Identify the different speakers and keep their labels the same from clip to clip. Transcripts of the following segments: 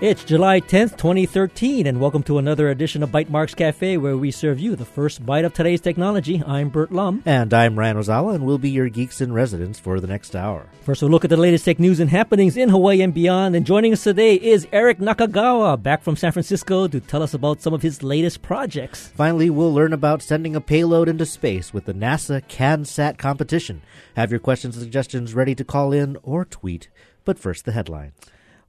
Speaker 1: It's July 10th, 2013, and welcome to another edition of Bytemarks Cafe, where we serve you the first bite of today's technology. I'm Burt Lum.
Speaker 2: And I'm Ryan Ozawa, and we'll be your geeks in residence for the next hour.
Speaker 1: First, we'll look at the latest tech news and happenings in Hawaii and beyond. And joining us today is Eric Nakagawa, back from San Francisco, to tell us about some of his latest projects.
Speaker 2: Finally, we'll learn about sending a payload into space with the NASA CanSat competition. Have your questions and suggestions ready to call in or tweet. But first, the headlines.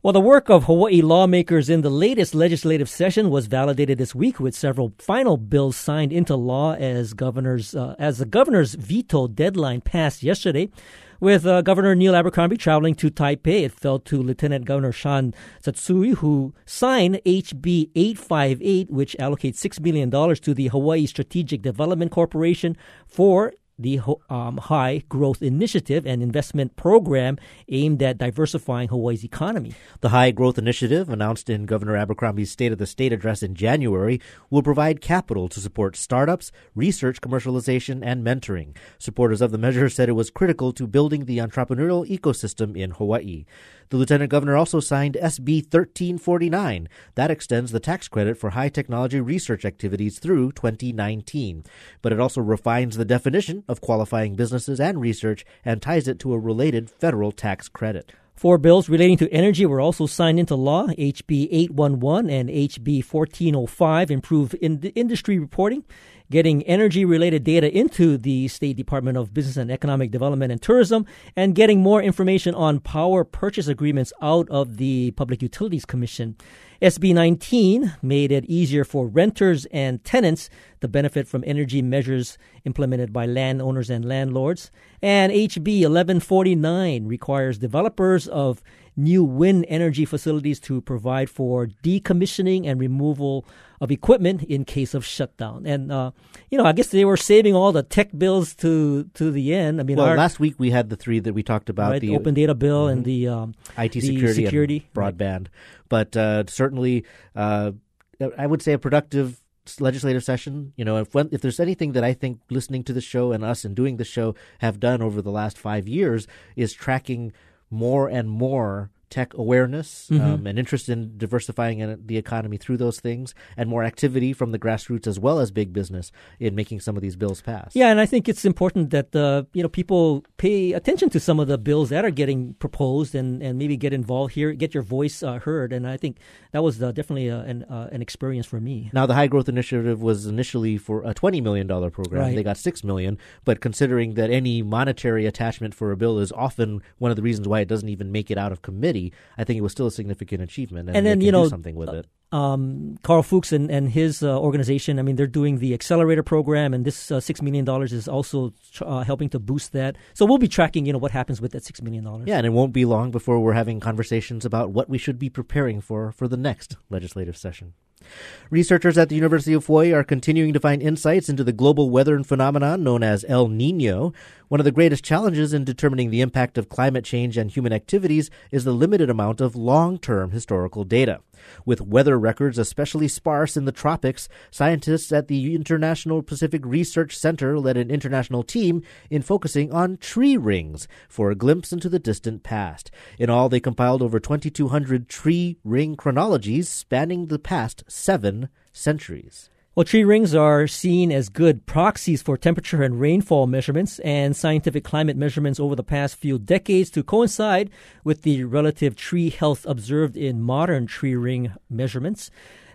Speaker 1: Well, the work of Hawaii lawmakers in the latest legislative session was validated this week with several final bills signed into law as governors uh, as the governor's veto deadline passed yesterday. With uh, Governor Neil Abercrombie traveling to Taipei, it fell to Lieutenant Governor Shan Tsutsui, who signed HB 858, which allocates $6 million to the Hawaii Strategic Development Corporation for the um, High Growth Initiative and investment program aimed at diversifying Hawaii's economy.
Speaker 2: The High Growth Initiative, announced in Governor Abercrombie's State of the State address in January, will provide capital to support startups, research commercialization, and mentoring. Supporters of the measure said it was critical to building the entrepreneurial ecosystem in Hawaii. The lieutenant governor also signed SB 1349. That extends the tax credit for high technology research activities through 2019. But it also refines the definition of qualifying businesses and research and ties it to a related federal tax credit.
Speaker 1: Four bills relating to energy were also signed into law. HB 811 and HB 1405 improve in industry reporting getting energy related data into the State Department of Business and Economic Development and Tourism, and getting more information on power purchase agreements out of the Public Utilities Commission. SB 19 made it easier for renters and tenants to benefit from energy measures implemented by landowners and landlords. And HB 1149 requires developers of new wind energy facilities to provide for decommissioning and removal of equipment in case of shutdown. And uh, you know, I guess they were saving all the tech bills to to the end. I mean,
Speaker 2: well,
Speaker 1: our,
Speaker 2: last week we had the three that we talked about:
Speaker 1: right,
Speaker 2: the
Speaker 1: open data bill mm-hmm. and the um,
Speaker 2: IT
Speaker 1: the
Speaker 2: security,
Speaker 1: security
Speaker 2: broadband. Right. But uh, certainly, uh, I would say a productive legislative session. You know, if when, if there's anything that I think listening to the show and us and doing the show have done over the last five years is tracking more and more tech awareness mm-hmm. um, and interest in diversifying the economy through those things, and more activity from the grassroots as well as big business in making some of these bills pass.
Speaker 1: Yeah, and I think it's important that uh, you know people pay attention to some of the bills that are getting proposed and, and maybe get involved here, get your voice uh, heard. And I think that was uh, definitely a, an uh, an experience for me.
Speaker 2: Now, the High Growth Initiative was initially for a twenty million dollar program. Right. They got 6 million, but considering that any monetary attachment for a bill is often one of the reasons why it doesn't even make it out of committee I think it was still a significant achievement, and, and then you know something with it.
Speaker 1: Um, Karl Fooks and, and his uh, organization, I mean, they're doing the accelerator program, and this uh, six million dollars is also uh, helping to boost that. So we'll be tracking, you know, what happens with that six million dollars.
Speaker 2: Yeah, and it won't be long before we're having conversations about what we should be preparing for for the next legislative session. Researchers at the University of Hawaii are continuing to find insights into the global weather phenomenon known as El Nino. One of the greatest challenges in determining the impact of climate change and human activities is the limited amount of long term historical data. With weather records especially sparse in the tropics, scientists at the International Pacific Research Center led an international team in focusing on tree rings for a glimpse into the distant past. In all, they compiled over 2,200 tree ring chronologies spanning the past seven centuries.
Speaker 1: Well, tree rings are seen as good proxies for temperature and rainfall measurements and scientific climate measurements over the past few decades to coincide with the relative tree health observed in modern tree ring measurements.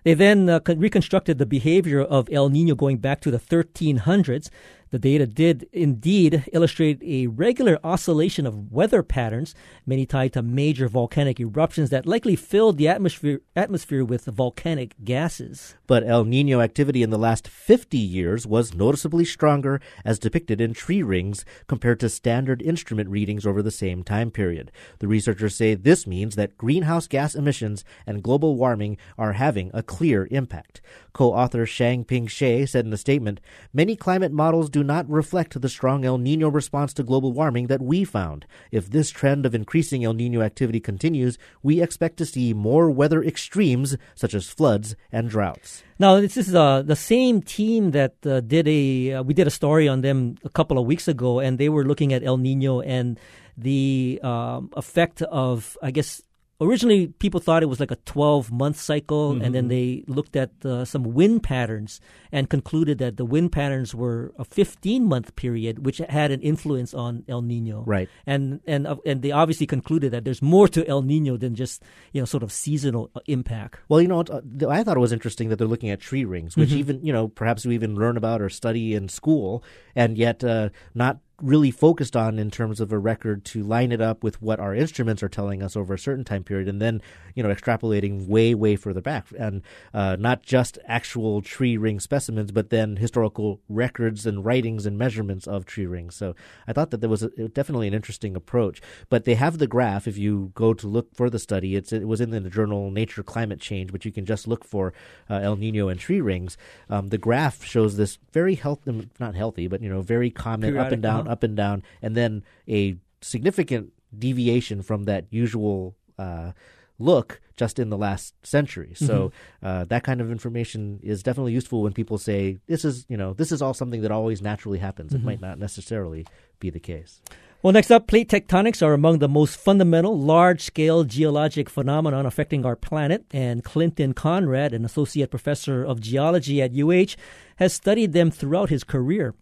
Speaker 1: They then uh, reconstructed the behavior of El Nino going back to the 1300s the data did indeed illustrate a regular oscillation of weather patterns, many tied to major volcanic eruptions that likely filled the atmosphere, atmosphere with volcanic gases.
Speaker 2: But El Nino activity in the last 50 years was noticeably stronger, as depicted in tree rings, compared to standard instrument readings over the same time period. The researchers say this means that greenhouse gas emissions and global warming are having a clear impact. Co author Shang Ping Xie said in a statement Many climate models do not reflect the strong El Nino response to global warming that we found. If this trend of increasing El Nino activity continues, we expect to see more weather extremes such as floods and droughts.
Speaker 1: Now, this is uh, the same team that uh, did a uh, we did a story on them a couple of weeks ago, and they were looking at El Nino and the um, effect of I guess originally people thought it was like a 12 month cycle mm-hmm. and then they looked at uh, some wind patterns and concluded that the wind patterns were a 15 month period which had an influence on el nino
Speaker 2: right
Speaker 1: and and uh, and they obviously concluded that there's more to el nino than just you know sort of seasonal uh, impact
Speaker 2: well you know uh, i thought it was interesting that they're looking at tree rings which mm-hmm. even you know perhaps we even learn about or study in school and yet uh, not really focused on in terms of a record to line it up with what our instruments are telling us over a certain time period and then you know extrapolating way way further back. And uh, not just actual tree ring specimens but then historical records and writings and measurements of tree rings. So i thought that there was a, definitely an interesting approach. But they have the graph if you go to look for the study it's, it was in the journal nature climate change but you can just look for uh, el nino and tree rings. Um, the graph shows this very healthy not healthy but you know very common Periodic, up and down up and down, and then a significant deviation from that usual uh, look just in the last century. So mm-hmm. uh, that kind of information is definitely useful when people say this is you know this is all something that always naturally happens. Mm-hmm. It might not necessarily be the case.
Speaker 1: Well, next up, plate tectonics are among the most fundamental large scale geologic phenomenon affecting our planet. And Clinton Conrad, an associate professor of geology at UH, has studied them throughout his career.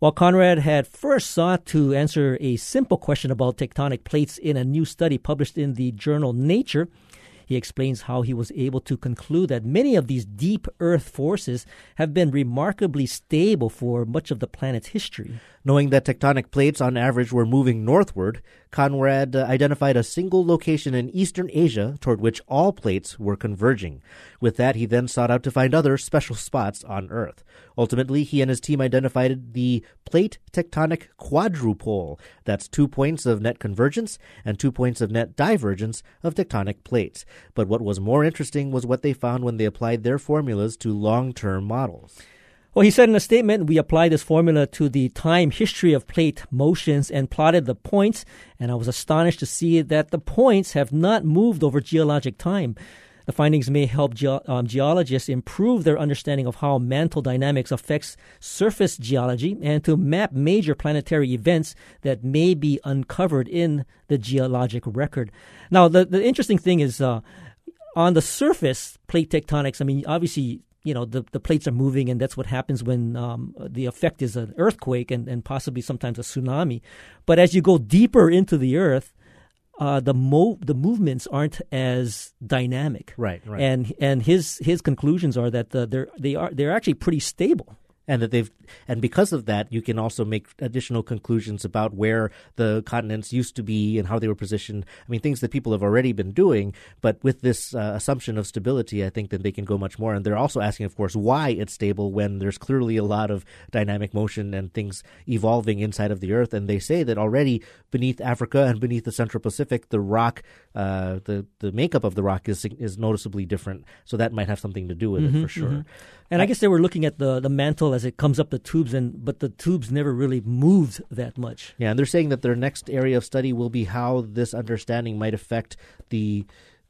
Speaker 1: While Conrad had first sought to answer a simple question about tectonic plates in a new study published in the journal Nature, he explains how he was able to conclude that many of these deep earth forces have been remarkably stable for much of the planet's history.
Speaker 2: Knowing that tectonic plates on average were moving northward, Conrad uh, identified a single location in eastern Asia toward which all plates were converging. With that, he then sought out to find other special spots on Earth. Ultimately, he and his team identified the plate tectonic quadrupole. That's two points of net convergence and two points of net divergence of tectonic plates. But what was more interesting was what they found when they applied their formulas to long term models.
Speaker 1: Well, he said in a statement, we applied this formula to the time history of plate motions and plotted the points, and I was astonished to see that the points have not moved over geologic time. The findings may help ge- um, geologists improve their understanding of how mantle dynamics affects surface geology and to map major planetary events that may be uncovered in the geologic record. Now, the, the interesting thing is uh, on the surface, plate tectonics, I mean, obviously you know the, the plates are moving and that's what happens when um, the effect is an earthquake and, and possibly sometimes a tsunami. But as you go deeper into the earth uh, the mo- the movements aren't as dynamic.
Speaker 2: Right right.
Speaker 1: And and his his conclusions are that the, they're they are they're actually pretty stable
Speaker 2: and that they've and because of that you can also make additional conclusions about where the continents used to be and how they were positioned. I mean things that people have already been doing but with this uh, assumption of stability i think that they can go much more. And they're also asking of course why it's stable when there's clearly a lot of dynamic motion and things evolving inside of the earth. And they say that already beneath africa and beneath the central pacific the rock uh, the the makeup of the rock is is noticeably different. So that might have something to do with mm-hmm, it for sure. Mm-hmm.
Speaker 1: And I, guess they were looking at the, the mantle as it comes up the tubes, and but the tubes never really moved that much.
Speaker 2: Yeah, and they're saying that their next area of study will be how this understanding might affect the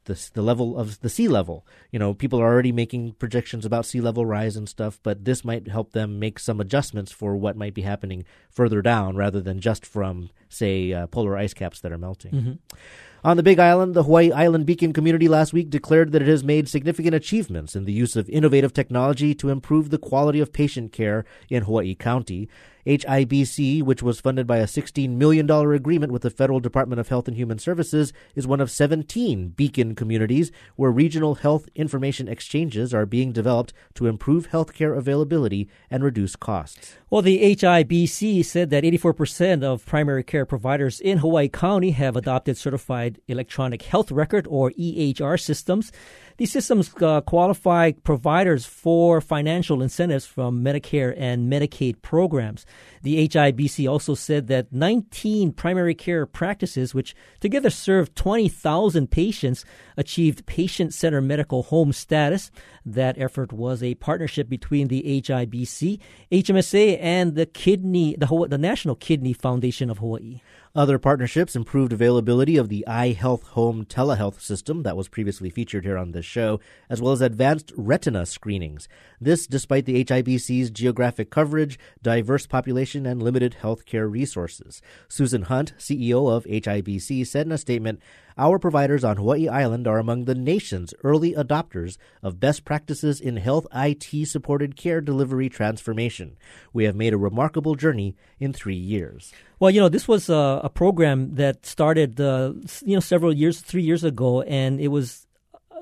Speaker 2: the, the level of the sea level. You know, people are already making projections about sea level rise and stuff, but this might help them make some adjustments for what might be happening further down rather than just from, say, uh, polar ice caps that are melting. Mm-hmm. On the Big Island, the Hawaii Island Beacon community last week declared that it has made significant achievements in the use of innovative technology to improve the quality of patient care in Hawaii County. HIBC, which was funded by a $16 million agreement with the Federal Department of Health and Human Services, is one of 17 beacon communities where regional health information exchanges are being developed to improve healthcare availability and reduce costs.
Speaker 1: Well, the HIBC said that 84% of primary care providers in Hawaii County have adopted certified electronic health record or EHR systems. These systems uh, qualify providers for financial incentives from Medicare and Medicaid programs. The HIBC also said that 19 primary care practices, which together serve 20,000 patients, achieved patient centered medical home status. That effort was a partnership between the HIBC, HMSA, and the Kidney, the, the National Kidney Foundation of Hawaii.
Speaker 2: Other partnerships improved availability of the iHealth Home telehealth system that was previously featured here on this show, as well as advanced retina screenings. This despite the HIBC's geographic coverage, diverse population, and limited healthcare resources. Susan Hunt, CEO of HIBC, said in a statement, our providers on Hawaii Island are among the nation's early adopters of best practices in health IT supported care delivery transformation. We have made a remarkable journey in three years.
Speaker 1: Well, you know, this was a, a program that started, uh, you know, several years, three years ago, and it was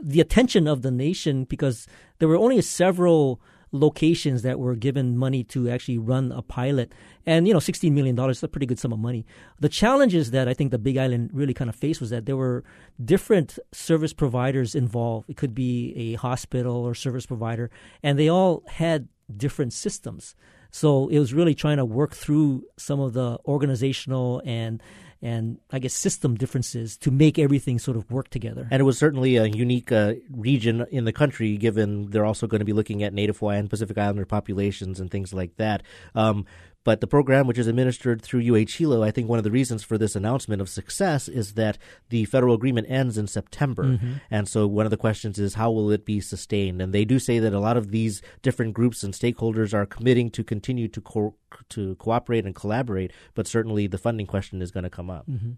Speaker 1: the attention of the nation because there were only several locations that were given money to actually run a pilot. And, you know, $16 million is a pretty good sum of money. The challenges that I think the Big Island really kind of faced was that there were different service providers involved. It could be a hospital or service provider, and they all had different systems. So it was really trying to work through some of the organizational and and I guess system differences to make everything sort of work together.
Speaker 2: And it was certainly a unique uh, region in the country, given they're also going to be looking at Native Hawaiian Pacific Islander populations and things like that. Um, but the program, which is administered through UH Hilo, I think one of the reasons for this announcement of success is that the federal agreement ends in September. Mm-hmm. And so one of the questions is how will it be sustained? And they do say that a lot of these different groups and stakeholders are committing to continue to co- to cooperate and collaborate, but certainly the funding question is going to come up.
Speaker 1: Mm-hmm.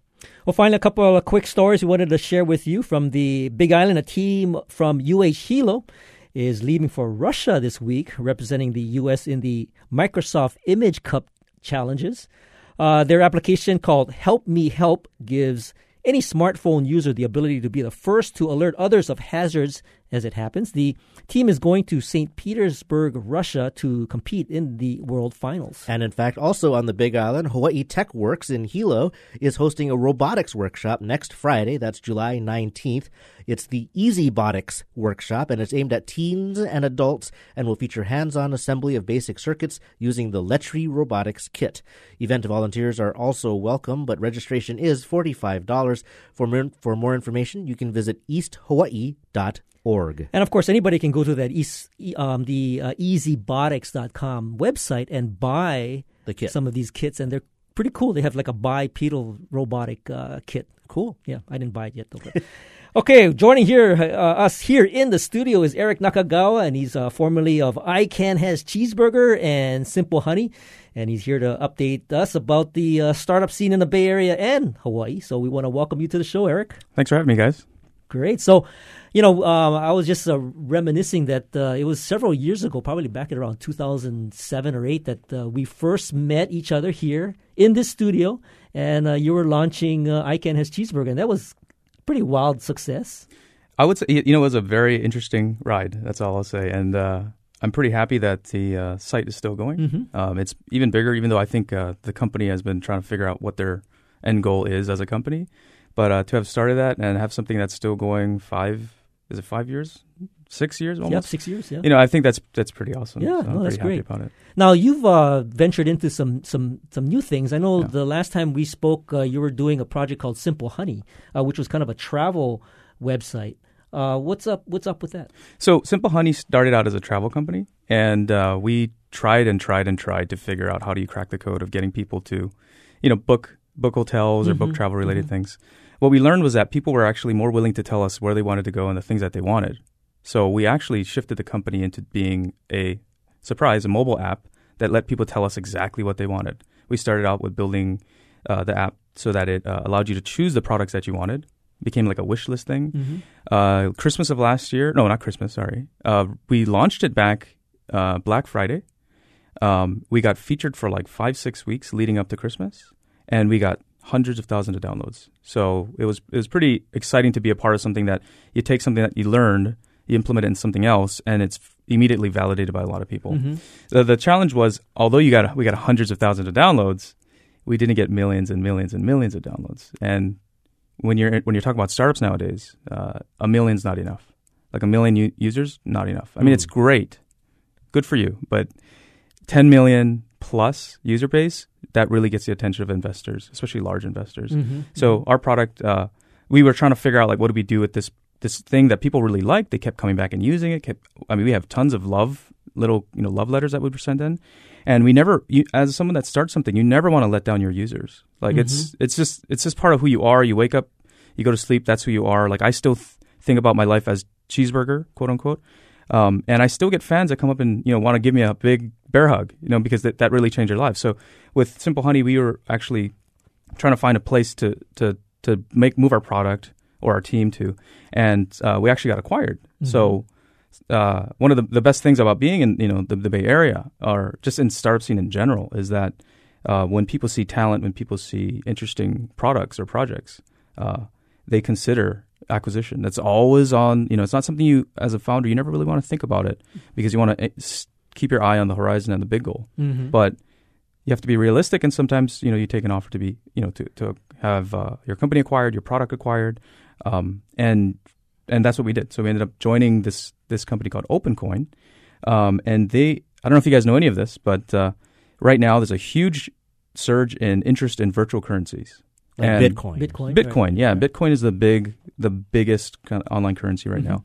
Speaker 1: Well, finally, a couple of quick stories we wanted to share with you from the Big Island. A team from UH Hilo is leaving for Russia this week, representing the U.S. in the Microsoft Imagine Cup challenges. Uh, their application called Help Me Help gives any smartphone user the ability to be the first to alert others of hazards as it happens. The team is going to St. Petersburg, Russia to compete in the World Finals.
Speaker 2: And in fact, also on the Big Island, Hawaii Tech Works in Hilo is hosting a robotics workshop next Friday. That's July 19th. It's the EasyBotics workshop, and it's aimed at teens and adults and will feature hands on assembly of basic circuits using the Letri Robotics Kit. Event volunteers are also welcome, but registration is $45. For more, for more information, you can visit easthawaii.org org.
Speaker 1: And of course, anybody can go to that um, the uh, easybotics.com website and buy
Speaker 2: the kit.
Speaker 1: some of these kits, and they're pretty cool. They have like a bipedal robotic uh, kit.
Speaker 2: Cool.
Speaker 1: Yeah, I didn't buy it yet though. But. okay, joining here uh, us here in the studio is Eric Nakagawa, and he's uh, formerly of I Can Has Cheezburger and Simple Honey, and he's here to update us about the uh, startup scene in the Bay Area and Hawaii. So we want to welcome you to the show, Eric.
Speaker 3: Thanks for having me, guys.
Speaker 1: Great. So, you know, uh, I was just uh, reminiscing that uh, it was several years ago, probably back in around 2007 or 8, that uh, we first met each other here in this studio, and uh, you were launching uh, I Can Has Cheezburger, and that was pretty wild success.
Speaker 3: I would say, you know, it was a very interesting ride. That's all I'll say. And I'm pretty happy that the site is still going. Mm-hmm. Um, it's even bigger, even though I think the company has been trying to figure out what their end goal is as a company. But uh, to have started that and have something that's still going five, is it five years? Six years almost?
Speaker 1: Yep, six years, yeah.
Speaker 3: You know, I think that's that's pretty awesome.
Speaker 1: Yeah,
Speaker 3: so
Speaker 1: no, that's great.
Speaker 3: about it.
Speaker 1: Now, you've uh, ventured into some, some, some new things. I know yeah. the last time we spoke, uh, you were doing a project called Simple Honey, uh, which was kind of a travel website. Uh, what's up? What's up with that?
Speaker 3: So, Simple Honey started out as a travel company, and uh, we tried and tried and tried to figure out how do you crack the code of getting people to, you know, book book hotels or mm-hmm. book travel related mm-hmm. things what we learned was that people were actually more willing to tell us where they wanted to go and the things that they wanted. So we actually shifted the company into being a surprise, a mobile app that let people tell us exactly what they wanted. We started out with building uh, the app so that it uh, allowed you to choose the products that you wanted. It became like a wish list thing. Mm-hmm. Uh, Christmas of last year, no, not Christmas, sorry. Uh, we launched it back uh, Black Friday. Um, we got featured for like five, six weeks leading up to Christmas, and we got hundreds of thousands of downloads. So it was it was pretty exciting to be a part of something that you take something that you learned, you implement it in something else, and it's immediately validated by a lot of people. Mm-hmm. The, the challenge was, although you got we got hundreds of thousands of downloads, we didn't get millions and millions and millions of downloads. And when you're when you're talking about startups nowadays, uh, a million's not enough. Like a million u- users, not enough. I mean, mm. it's great, good for you, but 10 million plus user base that really gets the attention of investors, especially large investors. Mm-hmm. So mm-hmm. our product, uh, we were trying to figure out like what do we do with this this thing that people really liked. They kept coming back and using it. Kept, I mean, we have tons of love little you know love letters that we send in, and we never you, as someone that starts something, you never want to let down your users. Like mm-hmm. it's it's just it's just part of who you are. You wake up, you go to sleep. That's who you are. Like I still th- think about my life as cheeseburger, quote unquote. Um, and I still get fans that come up and you know want to give me a big bear hug, you know, because that, that really changed their lives. So with Simple Honey, we were actually trying to find a place to to to make move our product or our team to, and uh, we actually got acquired. Mm-hmm. So. Uh, one of the, the best things about being in you know the, the Bay Area or just in startup scene in general is that uh, when people see talent, when people see interesting products or projects, uh, they consider acquisition. That's always on. You know, it's not something you as a founder you never really want to think about it because you want to eh, keep your eye on the horizon and the big goal. Mm-hmm. But you have to be realistic, and sometimes you know you take an offer to be you know to to have uh, your company acquired, your product acquired, um, and and that's what we did. So we ended up joining this this company called OpenCoin, um, and they I don't know if you guys know any of this, but uh, right now there's a huge surge in interest in virtual currencies.
Speaker 2: Like and Bitcoin.
Speaker 1: Bitcoin.
Speaker 3: Bitcoin. Right. Yeah, Bitcoin is the big, the biggest kind of online currency right mm-hmm. now.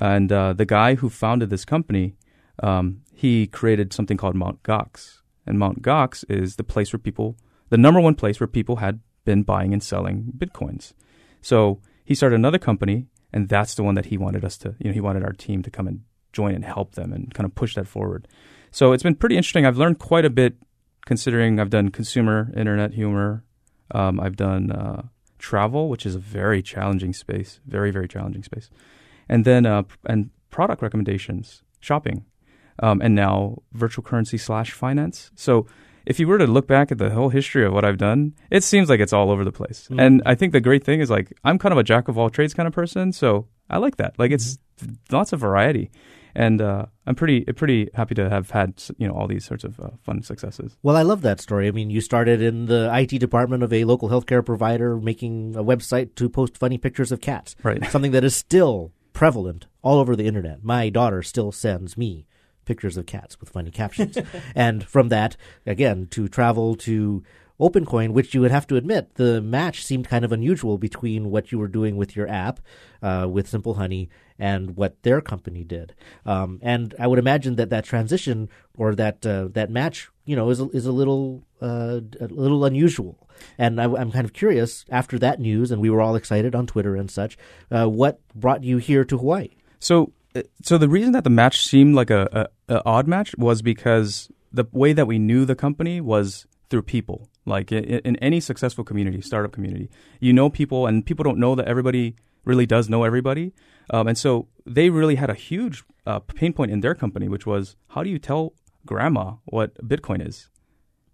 Speaker 3: And uh, the guy who founded this company, um, he created something called Mount Gox, and Mount Gox is the place where people, the number one place where people had been buying and selling bitcoins. So he started another company, and that's the one that he wanted us to, you know, he wanted our team to come and join and help them and kind of push that forward. So it's been pretty interesting. I've learned quite a bit considering I've done consumer internet humor, um, I've done uh, travel, which is a very challenging space, very very challenging space, and then uh, and product recommendations, shopping, um, and now virtual currency slash finance. So if you were to look back at the whole history of what I've done, it seems like it's all over the place. Mm-hmm. And I think the great thing is like I'm kind of a jack of all trades kind of person, so I like that. Like it's mm-hmm. lots of variety and uh, I'm pretty pretty happy to have had you know all these sorts of uh, fun successes.
Speaker 2: Well, I love that story. I mean, you started in the IT department of a local healthcare provider, making a website to post funny pictures of cats.
Speaker 3: Right,
Speaker 2: something that is still prevalent all over the internet. My daughter still sends me pictures of cats with funny captions, and from that, again, to travel to OpenCoin, which you would have to admit, the match seemed kind of unusual between what you were doing with your app, uh, with Simple Honey, and what their company did. Um, and I would imagine that that transition or that uh, that match, you know, is a, is a little uh, a little unusual. And I, am kind of curious after that news, and we were all excited on Twitter and such. Uh, what brought you here to Hawaii?
Speaker 3: So, uh, so the reason that the match seemed like a, a, a odd match was because the way that we knew the company was through people. Like in, any successful community, startup community, you know people, and people don't know that everybody really does know everybody. Um, and so they really had a huge uh, pain point in their company, which was how do you tell grandma what Bitcoin is?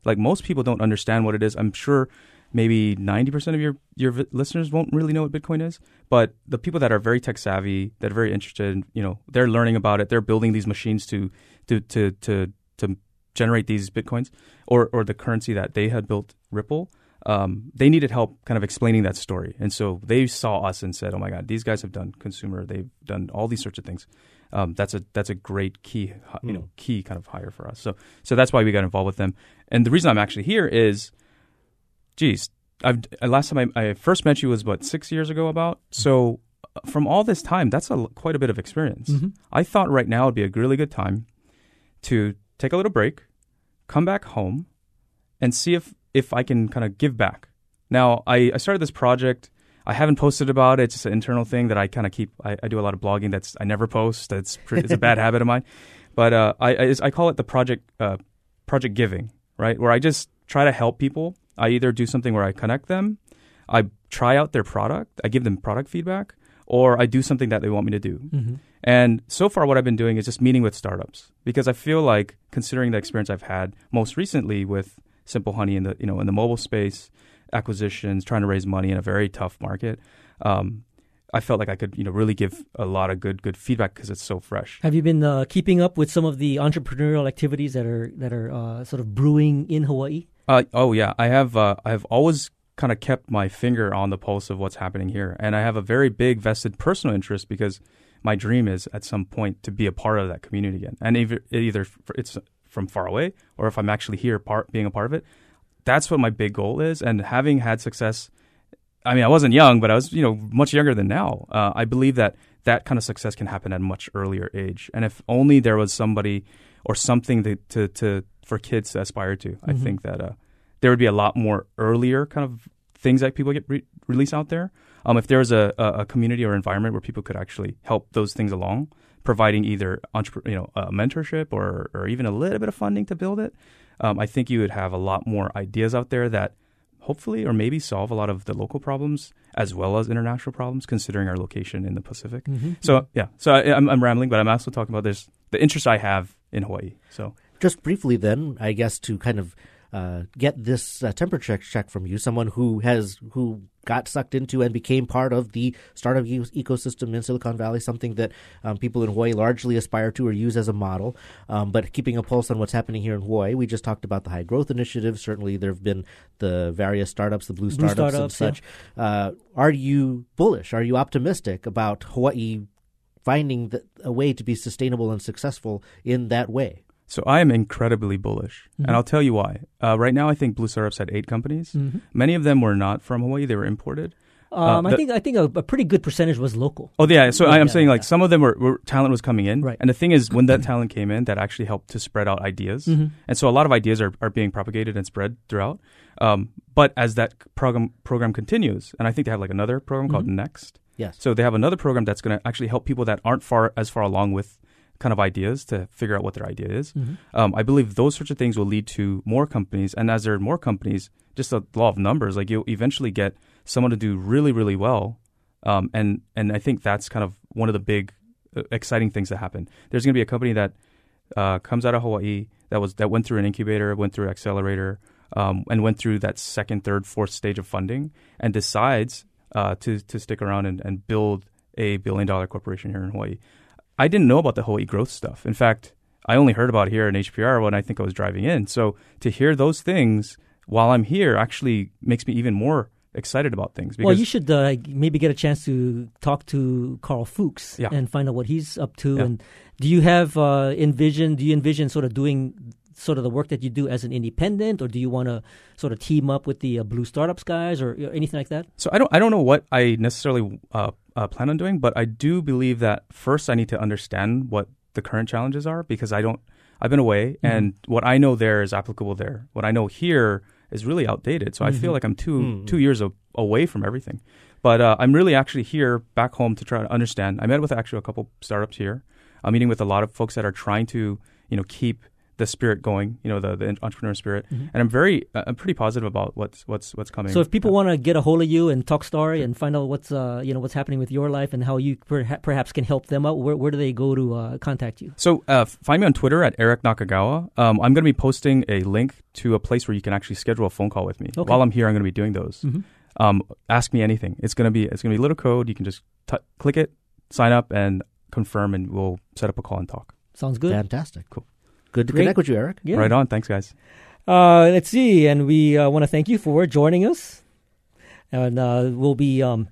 Speaker 3: Like most people don't understand what it is. I'm sure maybe 90% of your, your listeners won't really know what Bitcoin is, but the people that are very tech savvy, that are very interested, you know, they're learning about it. They're building these machines to, to, to, to generate these bitcoins or or the currency that they had built Ripple. Um, they needed help kind of explaining that story, and so they saw us and said, "Oh my God, these guys have done consumer. They've done all these sorts of things. Um, that's a that's a great key, you know, hmm. key kind of hire for us. So so that's why we got involved with them. And the reason I'm actually here is, geez, I've last time I, I first met you was what six years ago about. So uh, from all this time, that's a quite a bit of experience. Mm-hmm. I thought right now would be a really good time to take a little break, come back home, and see if if I can kind of give back. Now, I, I started this project. I haven't posted about it. It's just an internal thing that I kind of keep. I, I, do a lot of blogging. That's I never post. That's it's a bad habit of mine. But uh, I, I, I call it the project uh, project giving, right? Where I just try to help people. I either do something where I connect them, I try out their product, I give them product feedback, or I do something that they want me to do. Mm-hmm. And so far, what I've been doing is just meeting with startups because I feel like, considering the experience I've had most recently with Simple Honey in the you know in the mobile space, acquisitions, trying to raise money in a very tough market, um, I felt like I could you know really give a lot of good good feedback because it's so fresh.
Speaker 1: Have you been uh, keeping up with some of the entrepreneurial activities that are that are uh, sort of brewing in Hawaii?
Speaker 3: Uh, oh yeah, I have. Uh, I have always kind of kept my finger on the pulse of what's happening here, and I have a very big vested personal interest because my dream is at some point to be a part of that community again. And either, either it's from far away or if I'm actually here part being a part of it, that's what my big goal is. And having had success, I mean, I wasn't young, but I was, you know, much younger than now. Uh, I believe that that kind of success can happen at a much earlier age. And if only there was somebody or something to, to, to for kids to aspire to, mm-hmm. I think that uh, there would be a lot more earlier kind of things that people get re- release out there. Um, if there was a, a community or environment where people could actually help those things along, providing either you know a mentorship or or even a little bit of funding to build it, um, I think you would have a lot more ideas out there that hopefully or maybe solve a lot of the local problems as well as international problems, considering our location in the Pacific.
Speaker 1: Mm-hmm.
Speaker 3: So yeah, so I, I'm, I'm rambling, but I'm also talking about this the interest I have in Hawaii. So
Speaker 2: Just briefly, then, I guess to kind of uh, get this uh, temperature check from you, someone who has who got sucked into and became part of the startup e- ecosystem in Silicon Valley, something that um, people in Hawaii largely aspire to or use as a model. Um, but keeping a pulse on what's happening here in Hawaii, we just talked about the high growth initiative. Certainly, there have been the various startups, the blue
Speaker 1: Blue
Speaker 2: startups, and
Speaker 1: startups,
Speaker 2: such. Uh, are you bullish? Are you optimistic about Hawaii finding the, a way to be sustainable and successful in that way?
Speaker 3: So I am incredibly bullish,
Speaker 1: Mhm.
Speaker 3: and I'll tell you why. Uh, right now, I think Blue Startups had eight companies.
Speaker 1: Mm-hmm.
Speaker 3: Many of them were not from Hawaii; they were imported.
Speaker 1: Um, I
Speaker 3: the-
Speaker 1: think I think a, a pretty good percentage was local.
Speaker 3: Oh yeah, so I,
Speaker 1: Yeah,
Speaker 3: I'm saying like
Speaker 1: yeah.
Speaker 3: some of them were, were talent was coming in,
Speaker 1: Right.
Speaker 3: and the thing is, when that talent came in, that actually helped to spread out ideas,
Speaker 1: Mhm.
Speaker 3: and so a lot of ideas are, are being propagated and spread throughout. Um, but as that program program continues, and I think they have like another program called
Speaker 1: Mhm.
Speaker 3: Next.
Speaker 2: Yes.
Speaker 3: So they have another program that's going to actually help people that aren't far as far along with kind of ideas to figure out what their idea is.
Speaker 1: Mhm.
Speaker 3: Um, I believe those sorts of things will lead to more companies, and as there are more companies, just the law of numbers, like you'll eventually get someone to do really, really well, um, and and I think that's kind of one of the big uh, exciting things that happen. There's going to be a company that uh, comes out of Hawaii that was that went through an incubator, went through an accelerator, um, and went through that second, third, fourth stage of funding, and decides uh, to to stick around and, and build a billion dollar corporation here in Hawaii. I didn't know about the whole e-growth stuff. In fact, I only heard about it here in HPR when I think I was driving in. So to hear those things while I'm here actually makes me even more excited about things. Because
Speaker 1: Well, you should uh, maybe get a chance to talk to Karl Fooks
Speaker 3: Yeah.
Speaker 1: and find out what he's up to.
Speaker 3: Yeah.
Speaker 1: And do you have uh, envision? Do you envision sort of doing sort of the work that you do as an independent, or do you want to sort of team up with the uh, Blue Startups guys, or uh, anything like that?
Speaker 3: So I don't I don't know what I necessarily uh, uh, plan on doing, but I do believe that first I need to understand what the current challenges are because I don't. I've been away, and what I know there is applicable there. What I know here is really outdated. So I feel
Speaker 1: Mhm.
Speaker 3: like I'm 2
Speaker 2: Mhm.
Speaker 3: two years a- away from everything. But uh, I'm really actually here back home to try to understand. I met with actually a couple startups here. I'm meeting with a lot of folks that are trying to you know keep the spirit going. You know the the entrepreneur spirit,
Speaker 1: Mhm.
Speaker 3: and I'm very uh, I'm pretty positive about what's what's what's coming.
Speaker 1: So if people
Speaker 3: Uh,
Speaker 1: want to get a hold of you and talk story and find out what's uh, you know what's happening with your life and how you perha- perhaps can help them out, where, where do they go to uh, contact you?
Speaker 3: So uh, find me on Twitter at Eric Nakagawa. Um, I'm going to be posting a link to a place where you can actually schedule a phone call with me.
Speaker 1: Okay.
Speaker 3: While I'm here, I'm going to be doing those.
Speaker 1: Mhm.
Speaker 3: Um, ask me anything. It's going to be it's going to be a little code. You can just t- click it, sign up, and confirm, and we'll set up a call and talk.
Speaker 1: Sounds good.
Speaker 2: Fantastic.
Speaker 3: Cool.
Speaker 2: Good to
Speaker 1: Great.
Speaker 2: connect with you, Eric.
Speaker 1: Yeah.
Speaker 3: Right on. Thanks, guys.
Speaker 1: Uh, let's see, and we uh, want to thank you for joining us, and uh, we'll be, um,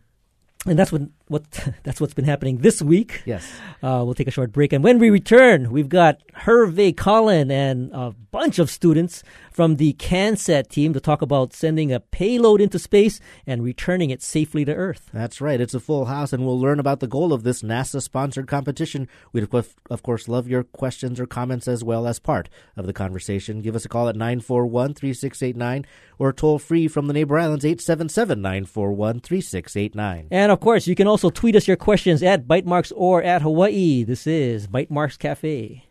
Speaker 1: and that's what what that's what's been happening this week.
Speaker 2: Yes.
Speaker 1: Uh, we'll take a short break, and when we return, we've got Hervé Collin and a bunch of students from the CanSat team to talk about sending a payload into space and returning it safely to Earth.
Speaker 2: That's right. It's a full house, and we'll learn about the goal of this NASA sponsored competition. We'd, of course- love your questions or comments as well as part of the conversation. Give us a call at 941 3689 or toll free from the neighbor islands 877 941 3689.
Speaker 1: And of course, you can also tweet us your questions at Bytemarks or at Hawaii. This is Bytemarks Cafe.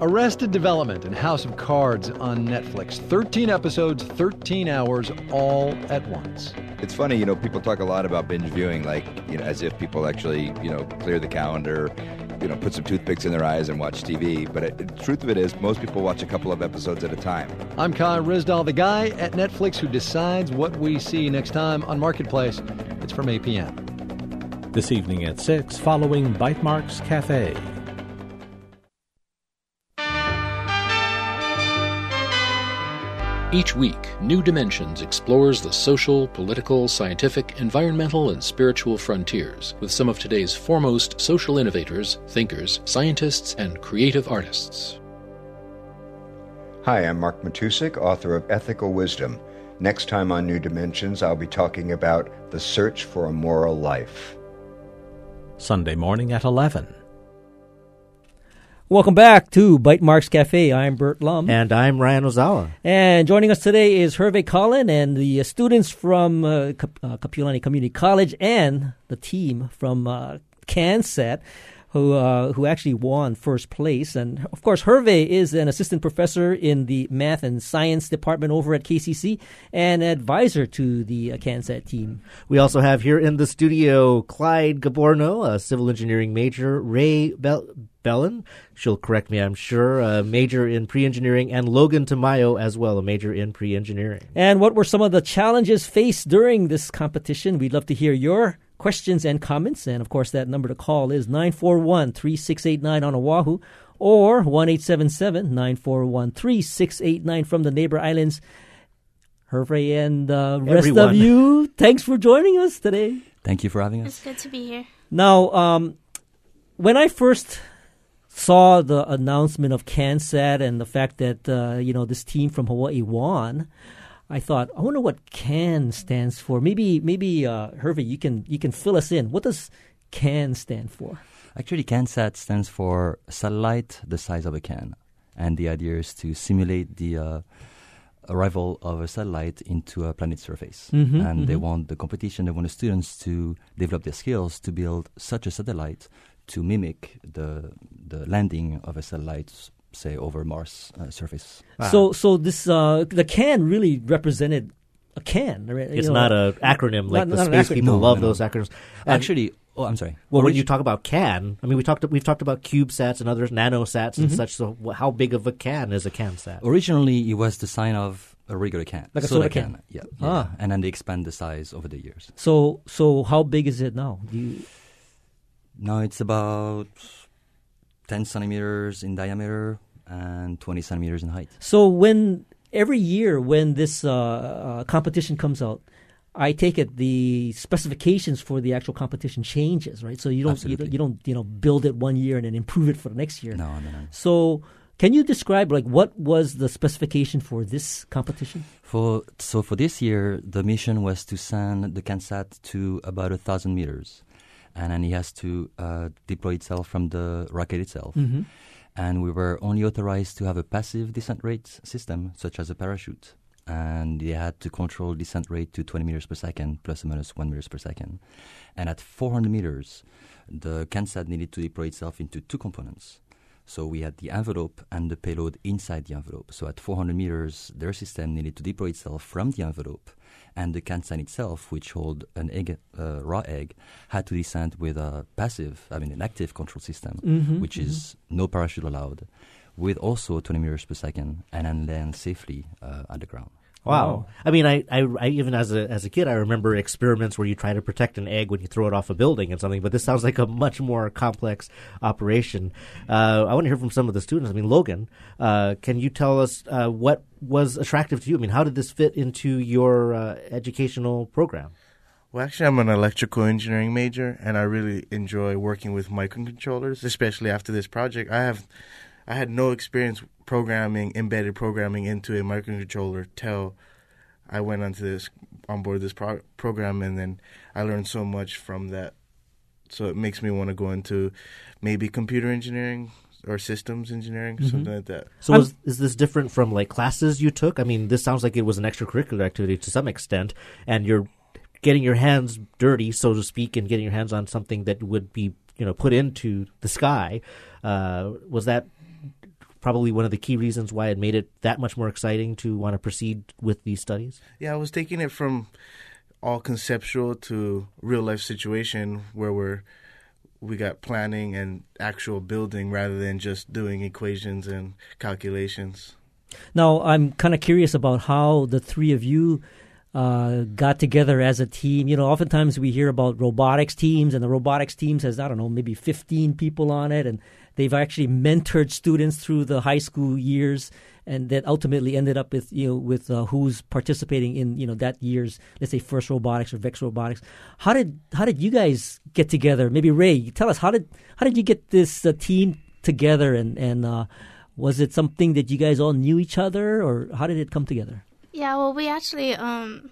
Speaker 4: Arrested Development and House of Cards on Netflix. 13 episodes, 13 hours, all at once.
Speaker 5: It's funny, you know, people talk a lot about binge viewing, like, you know, as if people actually, you know, clear the calendar, you know, put some toothpicks in their eyes and watch TV. But it, the truth of it is, most people watch a couple of episodes at a time.
Speaker 4: I'm Kai Ryssdal, the guy at Netflix who decides what we see next time on Marketplace. It's from APM.
Speaker 6: This evening at 6, following Bytemarks Cafe.
Speaker 7: Each week, New Dimensions explores the social, political, scientific, environmental, and spiritual frontiers with some of today's foremost social innovators, thinkers, scientists, and creative artists.
Speaker 8: Hi, I'm Mark Matousek, author of Ethical Wisdom. Next time on New Dimensions, I'll be talking about the search for a moral life.
Speaker 6: Sunday morning at 11.
Speaker 1: Welcome back to Bytemarks Cafe. I'm Burt Lum.
Speaker 2: And I'm Ryan Ozawa.
Speaker 1: And joining us today is Hervé Collin and the uh, students from uh, Kap- uh, Community College and the team from uh, CanSat who uh, who actually won first place. And of course, Hervé is an assistant professor in the math and science department over at KCC and advisor to the uh, CanSat team.
Speaker 2: We also have here in the studio Clyde Gaborno, a civil engineering major, Ray Bell. Bellin, she'll correct me, I'm sure, a major in pre engineering, and Logan Tamayo as well, a major in pre engineering.
Speaker 1: And what were some of the challenges faced during this competition? We'd love to hear your questions and comments. And of course, that number to call is 941 3689 on Oahu or 1 941 3689 from the neighbor islands. Hervé and the rest
Speaker 2: Everyone.
Speaker 1: of you, thanks for joining us today.
Speaker 9: Thank you for having us.
Speaker 10: It's good to be here.
Speaker 1: Now, um, when I first saw the announcement of CanSat and the fact that uh, you know this team from Hawaii won, I thought, I wonder what CAN stands for. Maybe, maybe uh, Hervé, you can you can fill us in. What does CAN stand for?
Speaker 9: Actually, CanSat stands for satellite the size of a can, and the idea is to simulate the uh, arrival of a satellite into a planet's surface.
Speaker 1: Mhm,
Speaker 9: and they
Speaker 1: mhm.
Speaker 9: want the competition. They want the students to develop their skills to build such a satellite to mimic the the landing of a satellite, say over Mars uh, surface.
Speaker 1: So, so this uh, the CAN really represented a can. Right?
Speaker 2: It's
Speaker 1: know,
Speaker 2: not an acronym like
Speaker 1: not-
Speaker 2: the
Speaker 1: not
Speaker 2: space people
Speaker 9: No,
Speaker 2: love
Speaker 9: no, no.
Speaker 2: those acronyms. And-
Speaker 9: Actually, oh, I'm sorry.
Speaker 2: well, when
Speaker 9: Orig-
Speaker 2: you talk about CAN, I mean, we talked we've talked about CubeSats and other nanosats and
Speaker 1: Mhm.
Speaker 2: such. So, how big of a can is a CanSat?
Speaker 9: Originally, it was the sign of a regular can,
Speaker 1: Like a soda can.
Speaker 9: Yeah,
Speaker 1: Ah.
Speaker 9: and then they expand the size over the years.
Speaker 1: So, so how big is it now? Do you,
Speaker 9: Now it's about 10 centimeters in diameter and 20 centimeters in height.
Speaker 1: So when every year when this uh, uh, competition comes out, I take it the specifications for the actual competition changes, right? So you don't you don't,
Speaker 9: Absolutely.
Speaker 1: you don't you know build it one year and then improve it for the next year.
Speaker 9: No, no, no.
Speaker 1: So can you describe like what was the specification for this competition?
Speaker 9: For, so for this year, the mission was to send the CanSat to about a thousand meters. And then it has to uh, deploy itself from the rocket itself.
Speaker 1: Mm-hmm.
Speaker 9: and we were only authorized to have a passive descent rate system, such as a parachute. And they had to control descent rate to 20 meters per second, plus or minus 1 meters per second. And at 400 meters, the CanSat needed to deploy itself into two components. So we had the envelope and the payload inside the envelope. So at 400 meters, their system needed to deploy itself from the envelope, and the CanSat itself, which hold an egg, uh, raw egg, had to descend with a passive, I mean an active control system,
Speaker 1: Mhm,
Speaker 9: which is no parachute allowed, with also 20 meters per second, and then land safely uh, at the ground.
Speaker 2: Wow. I mean, I, I, I even as a as a kid, I remember experiments where you try to protect an egg when you throw it off a building and something. But this sounds like a much more complex operation. Uh, I want to hear from some of the students. I mean, Logan, uh, can you tell us uh, what was attractive to you? I mean, how did this fit into your uh, educational program?
Speaker 11: Well, actually, I'm an electrical engineering major, and I really enjoy working with microcontrollers, especially after this project. I have, I had no experience programming embedded programming into a microcontroller till I went onto this on board this pro- program, and then I learned so much from that. So it makes me want to go into maybe computer engineering or systems engineering,
Speaker 1: Mhm.
Speaker 11: something like that.
Speaker 2: So, is, is this different from like classes you took? I mean, this sounds like it was an extracurricular activity to some extent, and you're getting your hands dirty, so to speak, and getting your hands on something that would be, you know, put into the sky. Uh, was that probably one of the key reasons why it made it that much more exciting to want to proceed with these studies?
Speaker 11: Yeah, I was taking it from all conceptual to real life situation where we're we got planning and actual building rather than just doing equations and calculations.
Speaker 1: Now, I'm kind of curious about how the three of you uh, got together as a team. You know, oftentimes we hear about robotics teams, and the robotics teams has, I don't know, maybe 15 people on it, and they've actually mentored students through the high school years, and that ultimately ended up with, you know, with uh, who's participating in, you know, that year's, let's say, First Robotics or Vex Robotics. How did how did you guys get together? Maybe Ray, tell us how did how did you get this uh, team together, and and uh, was it something that you guys all knew each other, or how did it come together?
Speaker 10: Yeah, well, we actually um,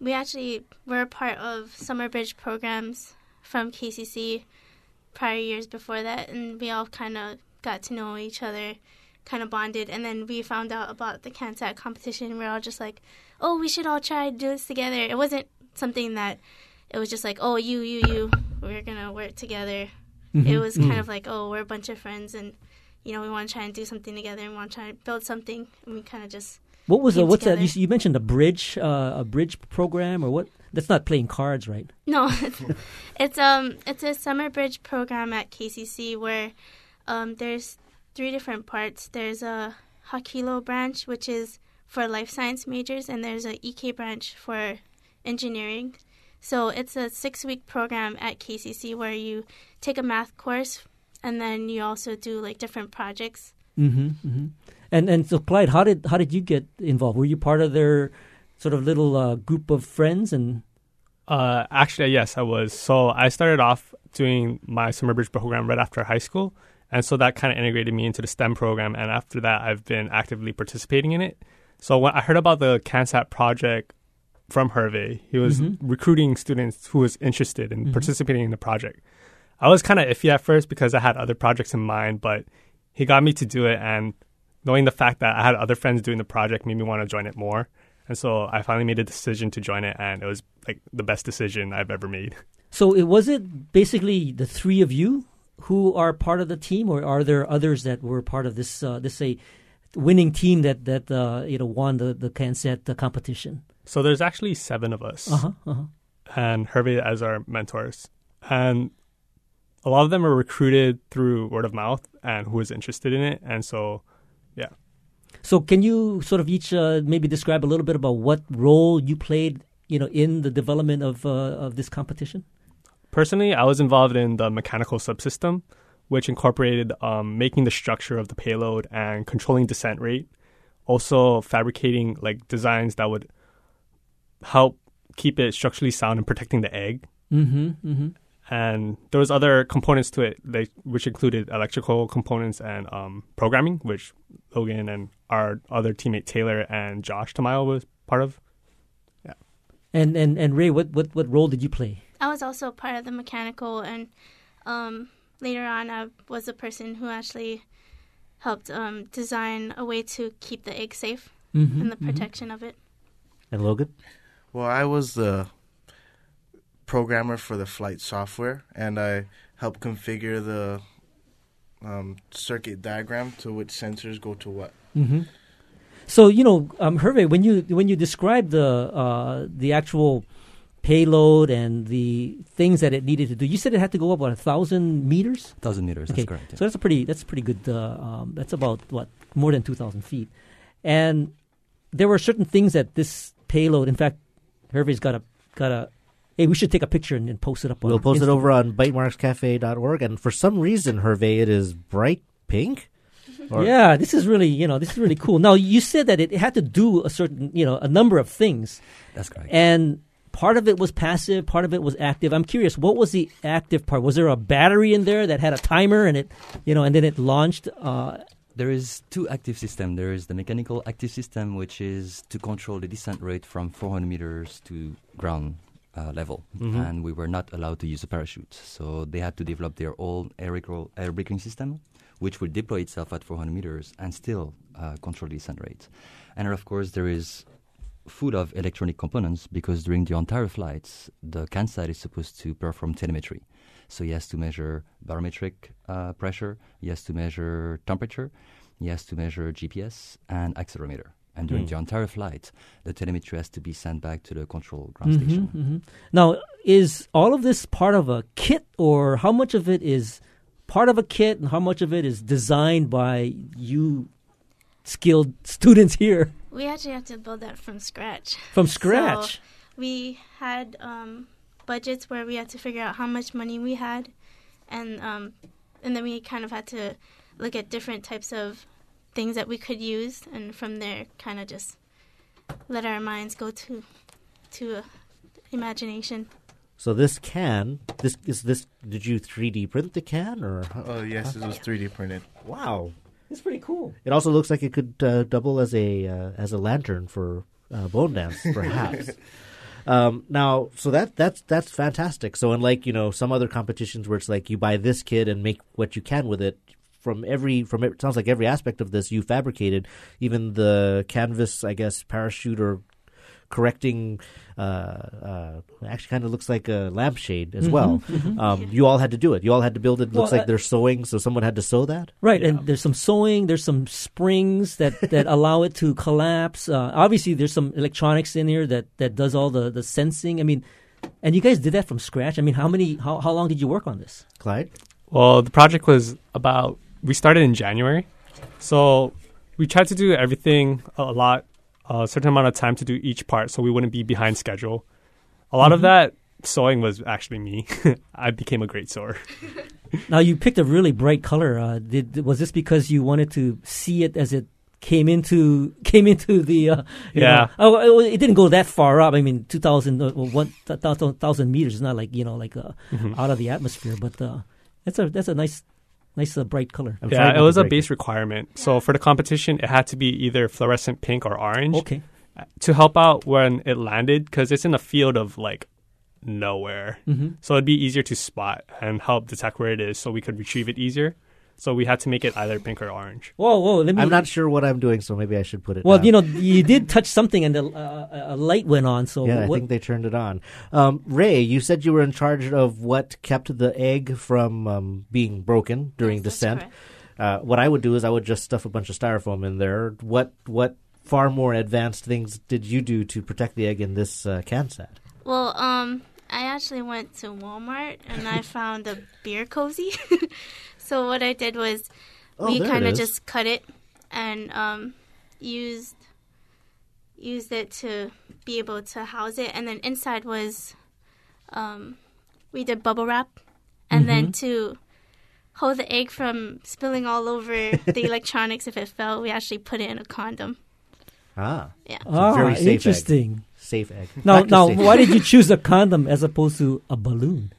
Speaker 10: we actually were a part of summer bridge programs from KCC prior years before that, and we all kind of got to know each other, kind of bonded, and then we found out about the CanSat competition. We are all just like, oh, we should all try to do this together. It wasn't something that it was just like, oh, you, you, you, we're gonna work together. It
Speaker 1: Mhm.
Speaker 10: was kind
Speaker 1: Mm.
Speaker 10: of like, oh, we're a bunch of friends, and you know, we want to try and do something together, and want to try and build something, and we kind of just
Speaker 1: What was
Speaker 10: came
Speaker 1: what's that? You, you mentioned a bridge, uh, a bridge program, or what? That's not playing cards, right?
Speaker 10: No, it's, it's um it's a summer bridge program at KCC where um there's three different parts. There's a Hakilo branch which is for life science majors, and there's a EK branch for engineering. So it's a six week program at KCC where you take a math course, and then you also do like different projects.
Speaker 1: Mm-hmm, mm-hmm. And and so Clyde, how did how did you get involved? Were you part of their sort of little uh, group of friends? And
Speaker 12: Uh, actually, yes, I was. So I started off doing my summer bridge program right after high school, and so that kind of integrated me into the STEM program. And after that, I've been actively participating in it. So when I heard about the CanSat project from Hervé, he was
Speaker 1: Mhm.
Speaker 12: recruiting students who was interested in
Speaker 1: Mhm.
Speaker 12: participating in the project. I was kind of iffy at first because I had other projects in mind, but he got me to do it, and knowing the fact that I had other friends doing the project made me want to join it more. And so I finally made a decision to join it, and it was like the best decision I've ever made.
Speaker 1: so it was it basically the three of you who are part of the team, or are there others that were part of this uh, this say winning team that that uh, you know won the the CanSat uh, competition?
Speaker 12: So there's actually seven of us,
Speaker 1: Uh huh. Uh-huh.
Speaker 12: and Hervé as our mentors, and a lot of them are recruited through word of mouth and who was interested in it, and so.
Speaker 1: So can you sort of each uh, maybe describe a little bit about what role you played, you know, in the development of uh, of this competition?
Speaker 12: Personally, I was involved in the mechanical subsystem, which incorporated um, making the structure of the payload and controlling descent rate. Also, fabricating like designs that would help keep it structurally sound and protecting the egg.
Speaker 1: Mm-hmm. Mm-hmm.
Speaker 12: And there was other components to it, like, which included electrical components and um, programming, which Logan and our other teammate Taylor and Josh Tamayo was part of. Yeah.
Speaker 1: And and and Ray, what what what role did you play?
Speaker 10: I was also part of the mechanical, and um, later on, I was the person who actually helped um, design a way to keep the egg safe
Speaker 1: Mhm,
Speaker 10: and the
Speaker 1: mhm.
Speaker 10: protection of it.
Speaker 2: And Logan?
Speaker 11: Well, I was the programmer for the flight software, and I help configure the um, circuit diagram to which sensors go to what.
Speaker 1: Mm-hmm. So you know, um, Hervé, when you when you describe the uh, the actual payload and the things that it needed to do, you said it had to go up what a thousand meters.
Speaker 9: Thousand meters.
Speaker 1: Okay,
Speaker 9: That's correct.
Speaker 1: so that's a pretty that's a pretty good. Uh, um, that's about what more than two thousand feet, and there were certain things that this payload. In fact, Hervé's got a got a. Hey, we should take a picture and, and post it up.
Speaker 2: We'll post it over on bytemarkscafe.org. And for some reason, Hervé, it is bright pink. Or-
Speaker 1: yeah, this is really you know this is really cool. Now you said that it had to do a certain you know a number of things.
Speaker 9: That's correct.
Speaker 1: And part of it was passive, part of it was active. I'm curious, what was the active part? Was there a battery in there that had a timer and it you know and then it launched? Uh,
Speaker 9: There is two active system. There is the mechanical active system, which is to control the descent rate from 400 meters to ground uh, level,
Speaker 2: Mhm.
Speaker 9: and we were not allowed to use a parachute. So they had to develop their own air, braking system, which would deploy itself at 400 meters and still uh, control the descent rate. And of course, there is full of electronic components because during the entire flights, the CANSAT is supposed to perform telemetry. So he has to measure barometric uh, pressure, he has to measure temperature, he has to measure GPS and accelerometer. And during
Speaker 1: Hmm.
Speaker 9: the entire flight, the telemetry has to be sent back to the control ground
Speaker 1: mhm,
Speaker 9: station.
Speaker 1: mhm. Now, is all of this part of a kit, or how much of it is part of a kit, and how much of it is designed by you skilled students here
Speaker 10: We actually have to build that from scratch.
Speaker 1: from
Speaker 10: So
Speaker 1: scratch?
Speaker 10: we had um, budgets where we had to figure out how much money we had, and um, and then we kind of had to look at different types of things that we could use, and from there, kind of just let our minds go to to uh, imagination.
Speaker 2: So this can, this is this. Did you 3D print the can or?
Speaker 11: Oh yes, it was 3D printed.
Speaker 2: Wow,
Speaker 1: it's pretty cool.
Speaker 2: It also looks like it could uh, double as a uh, as a lantern for uh, bone dance, perhaps. um, now, so that that's that's fantastic. So, unlike you know some other competitions where it's like you buy this kit and make what you can with it, from every from it sounds like every aspect of this you fabricated, even the canvas, I guess, parachute or correcting. Uh, uh, actually, kind of looks like a lampshade as
Speaker 1: Mhm,
Speaker 2: well.
Speaker 1: mhm.
Speaker 2: Um, you all had to do it. You all had to build it. Looks
Speaker 1: Well,
Speaker 2: like they're sewing, so someone had to sew that.
Speaker 1: Right, and there's some sewing, there's some springs that, that allow it to collapse. Uh, obviously, there's some electronics in here that, that does all the, the sensing. I mean, and you guys did that from scratch. I mean, how many? How, how long did you work on this?
Speaker 2: Clyde?
Speaker 12: Well, the project was about, we started in January. So we tried to do everything a lot, a certain amount of time to do each part so we wouldn't be behind schedule. A lot of
Speaker 1: Mhm.
Speaker 12: that sewing was actually me. I became a great sewer.
Speaker 1: Now you picked a really bright color. Uh, did was this because you wanted to see it as it came into came into the? Uh,
Speaker 12: Yeah.
Speaker 1: know- oh, it didn't go that far up. I mean, two thousand uh, one thousand meters is not like you know like uh,
Speaker 12: Mhm.
Speaker 1: out of the atmosphere, but uh, that's a that's a nice nice uh, bright color.
Speaker 12: yeah, it was a base requirement. So for the competition, it had to be either fluorescent pink or orange.
Speaker 1: Okay.
Speaker 12: To help out when it landed, because it's in a field of like nowhere.
Speaker 1: Mhm.
Speaker 12: So it'd be easier to spot and help detect where it is so we could retrieve it easier. So we had to make it either pink or orange.
Speaker 1: Whoa, whoa! Let me.
Speaker 2: I'm not sure what I'm doing, so maybe I should put it.
Speaker 1: Well,
Speaker 2: down.
Speaker 1: you know, you did touch something, and the, uh, a light went on. So
Speaker 2: yeah, I think they turned it on. Um, Ray, you said you were in charge of what kept the egg from um, being broken during descent. Uh, what I would do is I would just stuff a bunch of styrofoam in there. What what far more advanced things did you do to protect the egg in this uh, CanSat?
Speaker 10: Well, um, I actually went to Walmart and I found a beer cozy. so what I did was
Speaker 2: Oh,
Speaker 10: we kind of just cut it and um, used used it to be able to house it, and then inside was um, we did bubble wrap, and then
Speaker 2: Mm-hmm.
Speaker 1: Mhm.
Speaker 10: to hold the egg from spilling all over the electronics if it fell, we actually put it in a condom.
Speaker 2: Ah,
Speaker 10: Yeah.
Speaker 2: It's
Speaker 1: Ah,
Speaker 2: very safe egg.
Speaker 1: interesting.
Speaker 2: Safe egg.
Speaker 1: Now,
Speaker 2: Back
Speaker 1: now, why did you choose a condom as opposed to a balloon?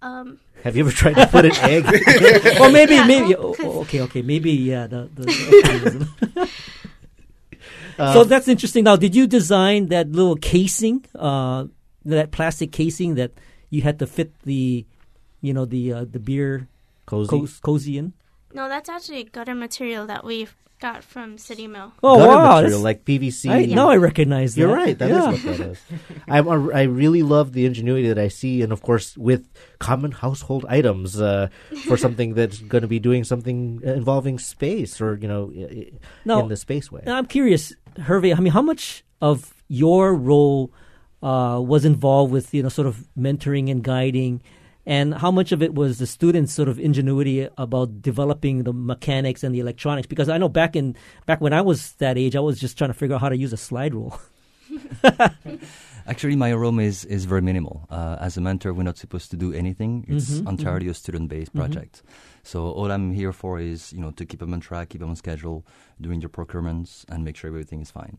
Speaker 10: Um,
Speaker 2: Have you ever tried to put an egg?
Speaker 1: or maybe, maybe. Oh, oh, okay, okay, maybe. Yeah. The, the, okay.
Speaker 2: Uh,
Speaker 1: so that's interesting. Now, did you design that little casing, uh, that plastic casing that you had to fit the, you know, the uh, the beer
Speaker 2: Cozy?
Speaker 1: cos- cozy in?
Speaker 10: No, that's actually gutter material that we got from City Mill.
Speaker 1: Oh
Speaker 2: Gutter
Speaker 1: wow!
Speaker 2: material
Speaker 1: that's-
Speaker 2: like PVC.
Speaker 1: I, Now I recognize that.
Speaker 2: You're right. That is
Speaker 1: yeah.
Speaker 2: what that is. I'm a, I really love the ingenuity that I see, and of course, with common household items uh, for something that's going to be doing something involving space, or you know, i- i-
Speaker 1: Now-
Speaker 2: in the space way.
Speaker 1: I'm curious, Hervé. I mean, how much of your role uh, was involved with you know sort of mentoring and guiding, and how much of it was the students' sort of ingenuity about developing the mechanics and the electronics? Because I know back in back when I was that age, I was just trying to figure out how to use a slide rule.
Speaker 9: Actually, my role is, is very minimal. Uh, as a mentor, we're not supposed to do anything. It's
Speaker 1: Mhm,
Speaker 9: entirely a student-based
Speaker 1: Mhm.
Speaker 9: project. So all I'm here for is, you know, to keep them on track, keep them on schedule, doing your procurements, and make sure everything is fine.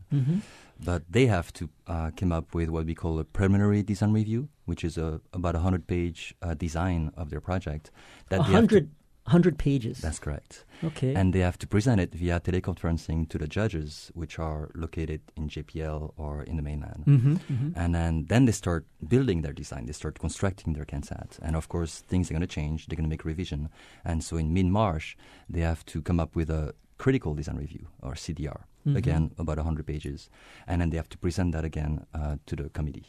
Speaker 9: But they have to uh, come up with what we call a preliminary design review, which is a about a hundred-page uh, design of their project. They have to-
Speaker 1: hundred hundred pages.
Speaker 9: That's correct.
Speaker 1: Okay.
Speaker 9: And they have to present it via teleconferencing to the judges, which are located in JPL or in the mainland.
Speaker 1: Mhm, mhm.
Speaker 9: And then, then they start building their design. They start constructing their CanSat. And of course, things are going to change. They're going to make revision. And so in mid-March, they have to come up with a critical design review or CDR.
Speaker 1: Mhm.
Speaker 9: Again, about 100 pages. And then they have to present that again uh, to the committee.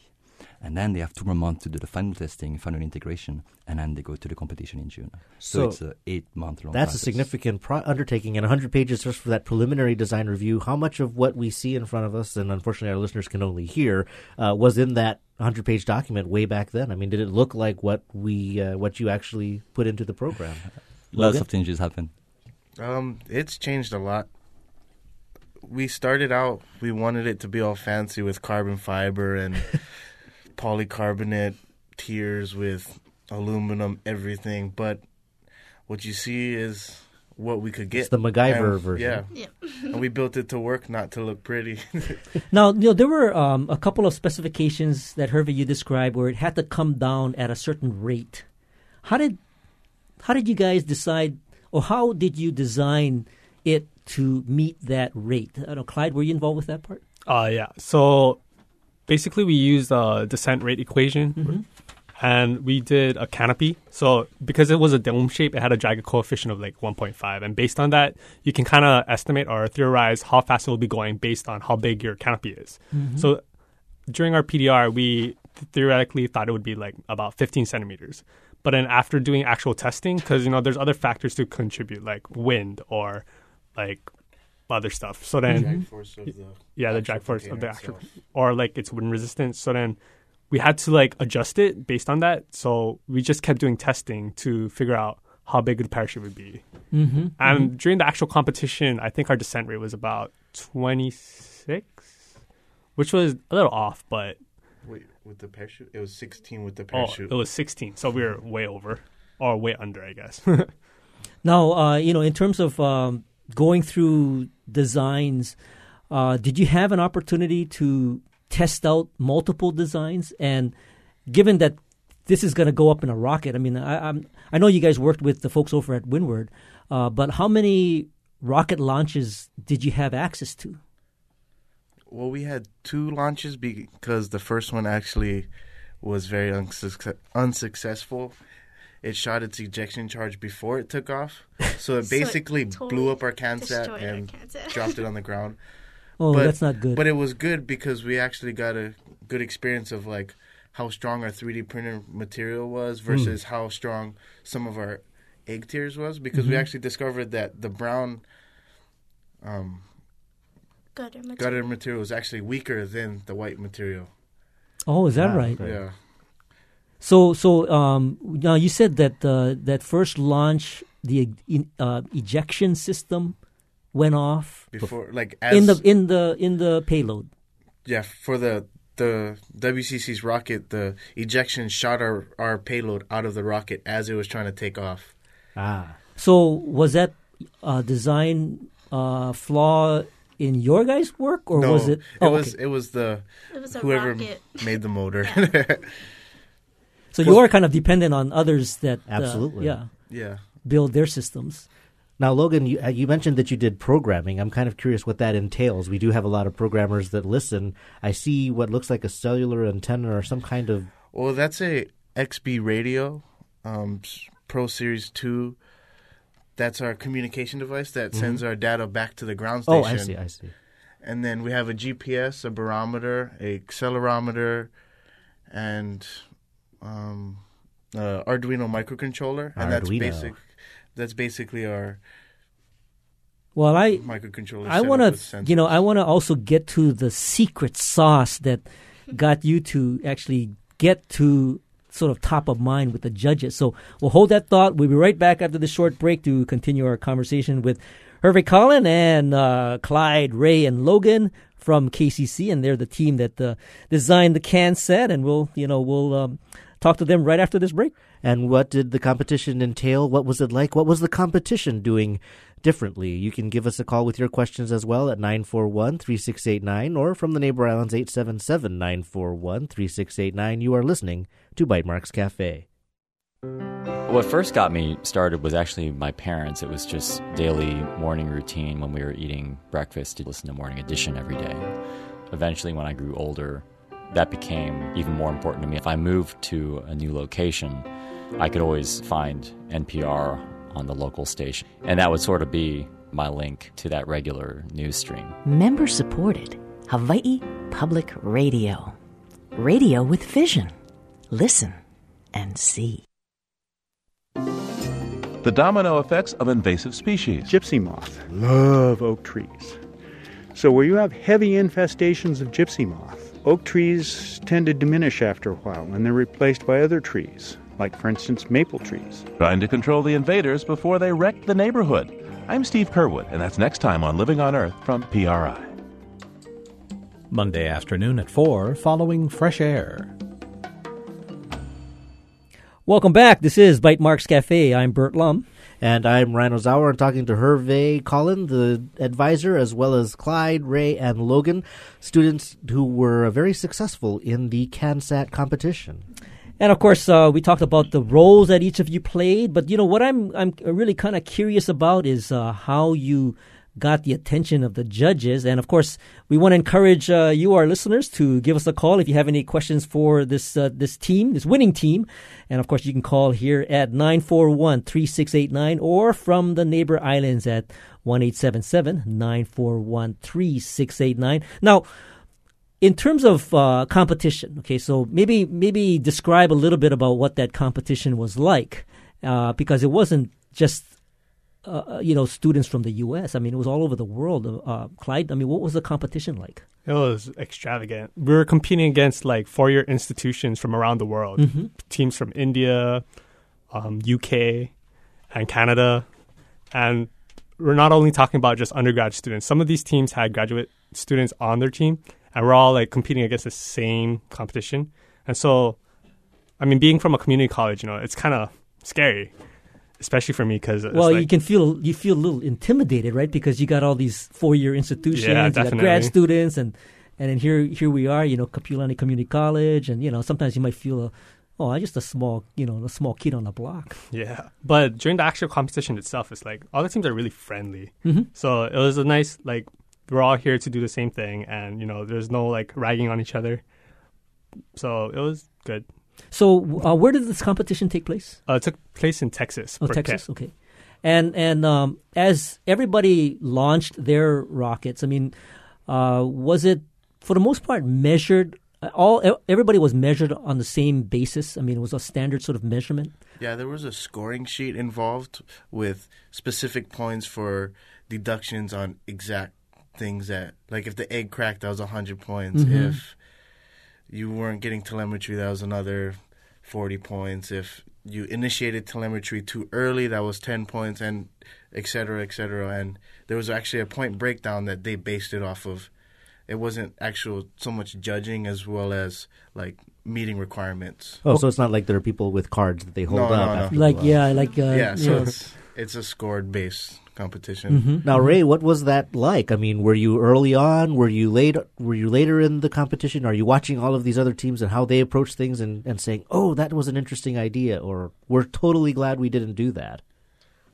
Speaker 9: And then they have two more months to do the final testing, final integration, and then they go to the competition in June. So,
Speaker 2: So
Speaker 9: it's a eight month long.
Speaker 2: That's a significant pro- undertaking, and 100 pages just for that preliminary design review. How much of what we see in front of us, and unfortunately our listeners can only hear, uh, was in that 100 page document way back then? I mean, did it look like what we uh, what you actually put into the program?
Speaker 9: Lots
Speaker 2: Logan?
Speaker 9: of changes happen.
Speaker 11: Um, it's changed a lot. We started out, we wanted it to be all fancy with carbon fiber and polycarbonate tiers with aluminum, everything. But what you see is what we could get.
Speaker 2: It's the MacGyver
Speaker 11: And-
Speaker 2: version.
Speaker 11: Yeah. yeah. and we built it to work, not to look pretty.
Speaker 1: Now, you know, there were um, a couple of specifications that Hervé you described where it had to come down at a certain rate. How did how did you guys decide, or how did you design it to meet that rate? I don't know, Clyde, were you involved with that part?
Speaker 12: Uh, yeah. So basically, we used a descent rate equation,
Speaker 1: Mhm.
Speaker 12: and we did a canopy. So because it was a dome shape, it had a drag coefficient of like 1.5, and based on that, you can kind of estimate or theorize how fast it will be going based on how big your canopy is.
Speaker 1: Mhm.
Speaker 12: So during our PDR, we theoretically thought it would be like about 15 centimeters. But then after doing actual testing, because you know there's other factors to contribute like wind or like other stuff. So then,
Speaker 11: Drag force of the
Speaker 12: yeah, the
Speaker 11: actual
Speaker 12: drag force of the actual,
Speaker 11: itself.
Speaker 12: or like its wind resistance. So then we had to like adjust it based on that. So we just kept doing testing to figure out how big the parachute would be.
Speaker 1: Mm-hmm.
Speaker 12: And during the actual competition, I think our descent rate was about 26, which was a little off, but
Speaker 11: Wait, with the parachute? It was 16 with the
Speaker 12: oh,
Speaker 11: parachute.
Speaker 12: it was 16. So we were way over, or way under, I guess.
Speaker 1: Now, uh, you know, in terms of um, going through designs, uh, did you have an opportunity to test out multiple designs? And given that this is going to go up in a rocket, I mean, I, I'm, I know you guys worked with the folks over at Windward, uh, but how many rocket launches did you have access to?
Speaker 11: Well, we had two launches because the first one actually was very unsuc- unsuccessful. It shot its ejection charge before it took off, so it
Speaker 10: So it
Speaker 11: basically
Speaker 10: totally
Speaker 11: blew up our CanSat
Speaker 10: destroyed our
Speaker 11: and dropped it on the ground.
Speaker 1: Oh,
Speaker 11: But-
Speaker 1: that's not good.
Speaker 11: But it was good because we actually got a good experience of like how strong our 3D printer material was
Speaker 1: Hmm.
Speaker 11: versus how strong some of our egg tiers was because we
Speaker 1: Mhm.
Speaker 11: actually discovered that the brown um,
Speaker 10: Gutter material.
Speaker 11: gutter material was actually weaker than the white material.
Speaker 1: oh, is that
Speaker 2: Ah,
Speaker 1: right?
Speaker 2: okay.
Speaker 11: Yeah.
Speaker 1: So, so um, now you said that uh, that first launch, the e- uh, ejection system went off
Speaker 11: Before, like as
Speaker 1: in the in the in the payload.
Speaker 11: yeah for the the WCC's rocket, the ejection shot our our payload out of the rocket as it was trying to take off.
Speaker 2: Ah.
Speaker 1: So, was that uh, design uh, flaw in your guys' work, or
Speaker 11: no,
Speaker 1: was it?
Speaker 11: It
Speaker 1: oh,
Speaker 11: was
Speaker 1: okay.
Speaker 11: it was the
Speaker 10: It was a
Speaker 11: whoever
Speaker 10: rocket.
Speaker 11: made the motor.
Speaker 1: So you are kind of dependent on others that uh,
Speaker 2: Absolutely.
Speaker 1: yeah,
Speaker 11: yeah.
Speaker 1: build their systems.
Speaker 2: Now, Logan, you, uh, you mentioned that you did programming. I'm kind of curious what that entails. We do have a lot of programmers that listen. I see what looks like a cellular antenna or some kind of.
Speaker 11: Well, that's a XBee radio, um, Pro Series Two. That's our communication device that sends our data back to the ground station.
Speaker 2: Oh,
Speaker 11: station.
Speaker 2: I see, I see.
Speaker 11: And then we have a GPS, a barometer, a accelerometer, and um, uh, Arduino microcontroller, and that's basic. That's basically our
Speaker 1: Well, I
Speaker 11: microcontroller.
Speaker 1: I want to, you know. I want to also get to the secret sauce that got you to actually get to sort of top of mind with the judges. So we'll hold that thought. We'll be right back after the short break to continue our conversation with Hervé Collin and uh, Clyde, Ray, and Logan from KCC, and they're the team that uh, designed the CanSat. And we'll, you know, we'll um, talk to them right after this break.
Speaker 2: And what did the competition entail? What was it like? What was the competition doing differently? You can give us a call with your questions as well at 941 3689 or from the Neighbor Islands 877 941 3689. You are listening to Bytemarks Cafe.
Speaker 13: What first got me started was actually my parents. It was just daily morning routine when we were eating breakfast to listen to Morning Edition every day. Eventually, when I grew older, that became even more important to me. If I moved to a new location, I could always find NPR on the local station. And that would sort of be my link to that regular news stream.
Speaker 14: Member supported Hawaii Public Radio. Radio with vision. Listen and see.
Speaker 15: The domino effects of invasive species.
Speaker 16: Gypsy moth love oak trees. So where you have heavy infestations of gypsy moth, oak trees tend to diminish after a while and they're replaced by other trees, like for instance maple trees.
Speaker 15: Trying to control the invaders before they wreck the neighborhood. I'm Steve Kerwood, and that's next time on Living on Earth from PRI.
Speaker 6: Monday afternoon at 4 following Fresh Air.
Speaker 1: Welcome back. This is Bytemarks Cafe. I'm Burt Lum.
Speaker 2: And I'm Ryan Ozawa. I'm talking to Hervé Collin, the advisor, as well as Clyde, Ray, and Logan, students who were very successful in the CanSat competition.
Speaker 1: And of course, uh, we talked about the roles that each of you played. But you know what I'm I'm really kind of curious about is uh, how you got the attention of the judges. And of course, we want to encourage uh, you, our listeners, to give us a call if you have any questions for this uh, this team, this winning team. And of course, you can call here at 941-3689 or from the neighbor islands at 1-877-941-3689. Now, in terms of uh, competition, okay, so maybe maybe describe a little bit about what that competition was like, uh, because it wasn't just uh, you know students from the U.S. I mean, it was all over the world. Uh, Clyde, I mean, what was the competition like?
Speaker 12: It was extravagant. We were competing against like four-year institutions from around the world,
Speaker 1: Mhm.
Speaker 12: teams from India, um, UK, and Canada, and we're not only talking about just undergrad students. Some of these teams had graduate students on their team, and we're all like competing against the same competition. And so, I mean, being from a community college, you know, it's kind of scary, especially for me because
Speaker 1: Well, you can feel you feel a little intimidated, right? Because you got all these four year institutions,
Speaker 12: Yeah,
Speaker 1: you got grad students, and and then here here we are, you know, Kapiolani Community College, and you know sometimes you might feel, a, oh, I'm just a small, you know, a small kid on the block.
Speaker 12: Yeah, but during the actual competition itself, it's like all the teams are really friendly.
Speaker 1: Mhm.
Speaker 12: So it was a nice like we're all here to do the same thing, and you know there's no like ragging on each other. So it was good.
Speaker 1: So uh, where did this competition take place?
Speaker 12: Uh, it took place in Texas.
Speaker 1: Oh,
Speaker 12: Burkett.
Speaker 1: Texas. Okay. And and um, as everybody launched their rockets, I mean, uh, was it for the most part measured? uh, All e- everybody was measured on the same basis. I mean, it was a standard sort of measurement.
Speaker 11: Yeah, there was a scoring sheet involved with specific points for deductions on exact things that, like, if the egg cracked, that was 100 points.
Speaker 1: Mhm.
Speaker 11: If you weren't getting telemetry, that was another 40 points. If you initiated telemetry too early, that was 10 points, and et cetera, et cetera. And there was actually a point breakdown that they based it off of. It wasn't actual so much judging as well as like meeting requirements.
Speaker 2: Oh, so it's not like there are people with cards that they hold
Speaker 11: No,
Speaker 2: up.
Speaker 11: no, no.
Speaker 2: after
Speaker 1: Like,
Speaker 2: the-
Speaker 1: yeah, like, uh,
Speaker 11: yeah, so
Speaker 1: you
Speaker 11: it's it's a scored based competition.
Speaker 1: Mm-hmm.
Speaker 2: Now, Ray, what was that like? I mean, were you early on? Were you late? Were you later in the competition? Are you watching all of these other teams and how they approach things and, and saying, "Oh, that was an interesting idea," or "We're totally glad we didn't do that"?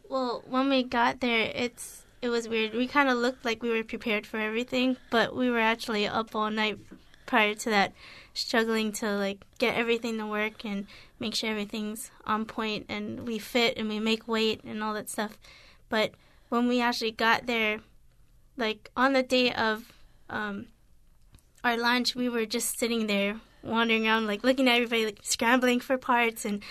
Speaker 10: Well, when we got there, it's it was weird. We kind of looked like we were prepared for everything, but we were actually up all night prior to that, struggling to like get everything to work and make sure everything's on point and we fit and we make weight and all that stuff. But when we actually got there, like on the day of um, our lunch, we were just sitting there wandering around, like looking at everybody, like scrambling for parts and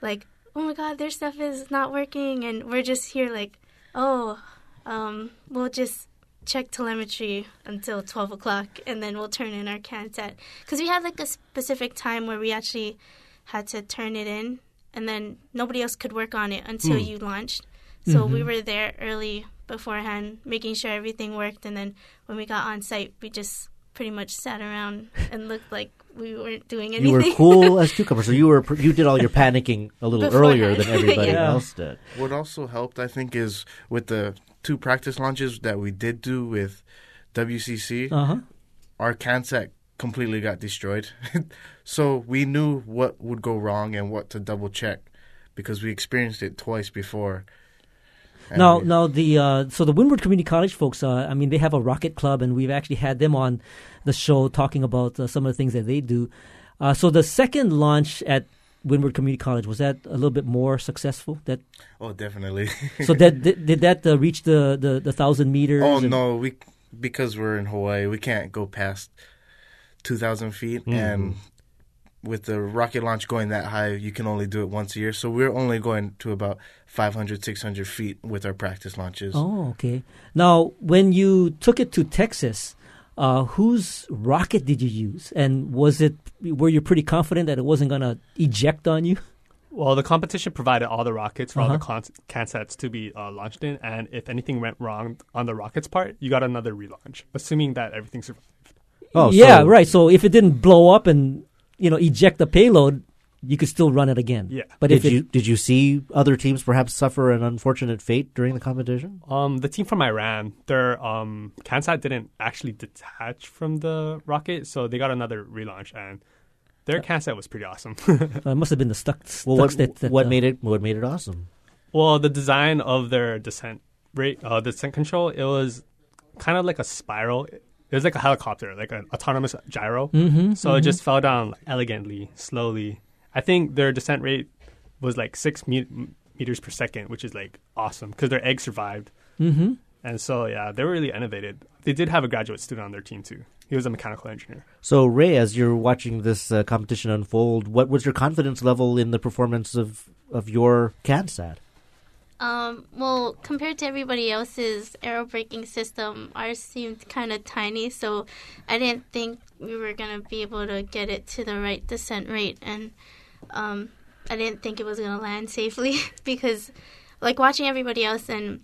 Speaker 10: like, oh my god, their stuff is not working, and we're just here like, oh, um, we'll just check telemetry until 12 o'clock and then we'll turn in our CANSAT. Because we had like a specific time where we actually had to turn it in and then nobody else could work on it until
Speaker 17: Hmm.
Speaker 10: you launched. So we
Speaker 17: Mhm.
Speaker 10: were there early beforehand, making sure everything worked. And then when we got on site, we just pretty much sat around and looked like we weren't doing anything.
Speaker 2: You were cool as cucumbers, so you were you did all your panicking a little earlier than everybody
Speaker 10: Yeah.
Speaker 2: else did.
Speaker 11: What also helped, I think, is with the two practice launches that we did do with WCC,
Speaker 1: Uh-huh.
Speaker 11: our CANSAT completely got destroyed. so we knew what would go wrong and what to double check because we experienced it twice before.
Speaker 1: Now,
Speaker 11: we-
Speaker 1: now the uh, so the Windward Community College folks. Uh, I mean, they have a rocket club, and we've actually had them on the show talking about uh, some of the things that they do. Uh, so the second launch at Windward Community College was that a little bit more successful. That
Speaker 11: oh, definitely.
Speaker 1: so that did, did that uh, reach the, the, the thousand meters?
Speaker 11: Oh
Speaker 1: and-
Speaker 11: no, we because we're in Hawaii, we can't go past two thousand feet,
Speaker 1: Mhm.
Speaker 11: and with the rocket launch going that high, you can only do it once a year. So we're only going to about 500, 600 feet with our practice launches.
Speaker 1: Oh, okay. Now, when you took it to Texas, uh, whose rocket did you use, and was it were you pretty confident that it wasn't going to eject on you?
Speaker 12: Well, the competition provided all the rockets for all
Speaker 1: Uh-huh.
Speaker 12: the con- CANSATs to be uh, launched in, and if anything went wrong on the rockets part, you got another relaunch, assuming that everything survived.
Speaker 2: Oh,
Speaker 1: yeah, right. So if it didn't blow up and you know eject the payload, you could still run it again.
Speaker 12: Yeah.
Speaker 1: But
Speaker 2: did
Speaker 1: if it,
Speaker 2: you did you see other teams perhaps suffer an unfortunate fate during the competition?
Speaker 12: Um, the team from Iran, their um, CANSAT didn't actually detach from the rocket, so they got another relaunch, and their CANSAT was pretty awesome.
Speaker 1: uh, it must have been the stuck.
Speaker 2: Well, what,
Speaker 1: that, that,
Speaker 2: what
Speaker 1: uh,
Speaker 2: made it what made it awesome?
Speaker 12: Well, the design of their descent rate, uh, descent control, it was kind of like a spiral. It was like a helicopter, like an autonomous gyro.
Speaker 1: Mhm,
Speaker 12: so it
Speaker 1: mhm.
Speaker 12: just fell down elegantly, slowly. I think their descent rate was like six me- meters per second, which is like awesome because their egg survived.
Speaker 1: Mhm.
Speaker 12: And so, yeah, they were really innovative. They did have a graduate student on their team too. he was a mechanical engineer.
Speaker 2: So, Ray, as you're watching this uh, competition unfold, what was your confidence level in the performance of, of your CanSat?
Speaker 10: Um, well, compared to everybody else's aero braking system, ours seemed kind of tiny, so I didn't think we were going to be able to get it to the right descent rate, and um, I didn't think it was going to land safely because, like, watching everybody else and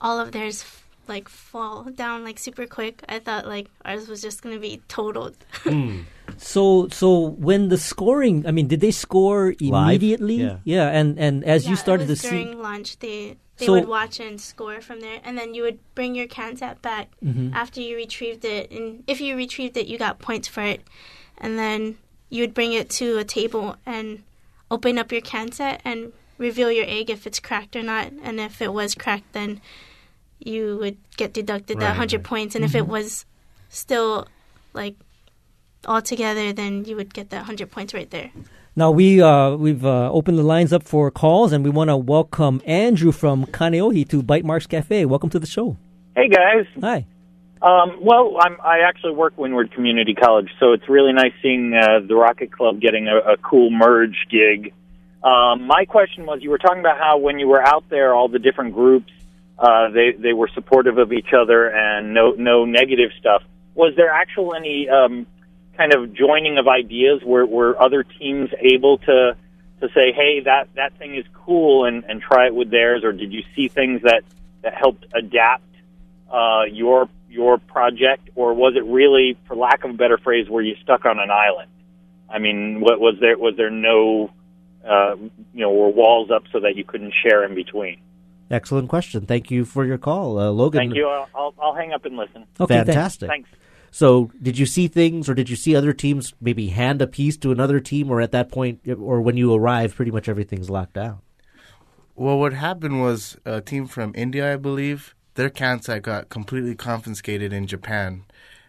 Speaker 10: all of theirs like fall down like super quick, I thought like ours was just going to be totaled.
Speaker 1: mm. So, so when the scoring, I mean, did they score immediately?
Speaker 2: Yeah.
Speaker 1: yeah, and and as
Speaker 10: yeah,
Speaker 1: you started
Speaker 10: it was
Speaker 1: to
Speaker 10: during
Speaker 1: see,
Speaker 10: lunch, they they
Speaker 1: So-
Speaker 10: would watch and score from there, and then you would bring your CanSat back
Speaker 1: Mhm.
Speaker 10: after you retrieved it, and if you retrieved it, you got points for it, and then you would bring it to a table and open up your CanSat and reveal your egg if it's cracked or not, and if it was cracked, then you would get deducted that hundred
Speaker 1: right.
Speaker 10: points, and if it
Speaker 1: Mhm.
Speaker 10: was still like all together, then you would get that hundred points right there.
Speaker 1: now we uh, we've uh, opened the lines up for calls, and we want to welcome Andrew from Kaneohe to Bytemarks Cafe. Welcome to the show.
Speaker 17: Hey guys.
Speaker 1: Hi.
Speaker 17: Um, well, I'm, I actually work Windward Community College, so it's really nice seeing uh, the Rocket Club getting a, a cool merge gig. Um, my question was, you were talking about how when you were out there, all the different groups, uh, they they were supportive of each other and no no negative stuff. Was there actual any um, kind of joining of ideas? Were were other teams able to to say, hey, that that thing is cool, and and try it with theirs, or did you see things that that helped adapt uh, your your project, or was it really, for lack of a better phrase, were you stuck on an island? I mean, what was there was there no uh, you know were walls up so that you couldn't share in between?
Speaker 2: Excellent question. Thank you for your call, uh, Logan.
Speaker 17: Thank you. I'll, I'll I'll hang up and listen.
Speaker 2: Okay, Fantastic.
Speaker 17: Thanks.
Speaker 2: So, did you see things, or did you see other teams maybe hand a piece to another team, or at that point, or when you arrive, pretty much everything's locked down?
Speaker 11: Well, what happened was a team from India, I believe, their CanSat got completely confiscated in Japan,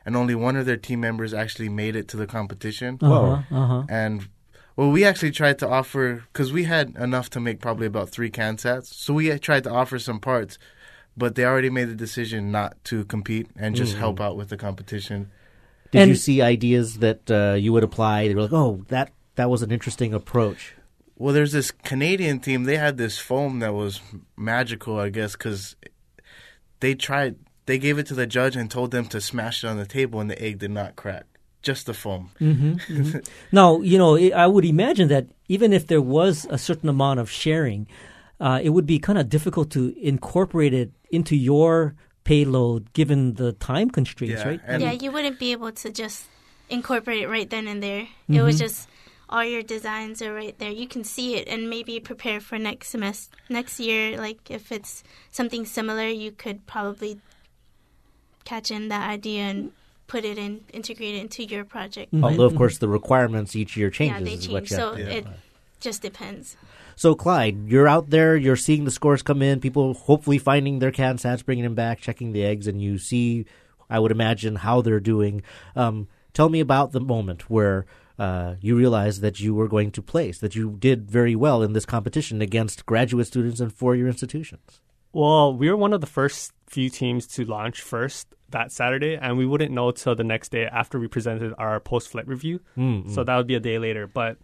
Speaker 11: and only one of their team members actually made it to the competition.
Speaker 1: Uh-huh, uh-huh.
Speaker 11: And well, we actually tried to offer because we had enough to make probably about three CanSats, so we tried to offer some parts, but they already made the decision not to compete and just
Speaker 2: Mhm.
Speaker 11: help out with the competition.
Speaker 2: Did you see ideas that uh, you would apply? They were like, "Oh, that that was an interesting approach."
Speaker 11: Well, there's this Canadian team. They had this foam that was magical, I guess, because they tried. They gave it to the judge and told them to smash it on the table, and the egg did not crack. Just the foam.
Speaker 1: Mm-hmm, now, you know, I I would imagine that even if there was a certain amount of sharing, uh, it would be kind of difficult to incorporate it into your payload given the time constraints, right?
Speaker 10: yeah, you wouldn't be able to just incorporate it right then and there. It was just all your designs are right there. You can see it and maybe prepare for next semester, next year. Like if it's something similar, you could probably catch in that idea and put it in, integrate it into your project. But-
Speaker 2: Although, of course, the requirements each year changes.
Speaker 10: yeah, they
Speaker 2: is what
Speaker 10: change.
Speaker 2: you
Speaker 10: So
Speaker 2: to-
Speaker 10: it just depends.
Speaker 2: So, Clyde, you're out there, you're seeing the scores come in, people hopefully finding their CanSats, bringing them back, checking the eggs, and you see, I would imagine, how they're doing. Um, tell me about the moment where uh, you realized that you were going to place, that you did very well in this competition against graduate students and four year institutions.
Speaker 12: Well, we were one of the first few teams to launch first that Saturday, and we wouldn't know till the next day after we presented our post flight review.
Speaker 2: Mm,
Speaker 12: So that would be a day later. But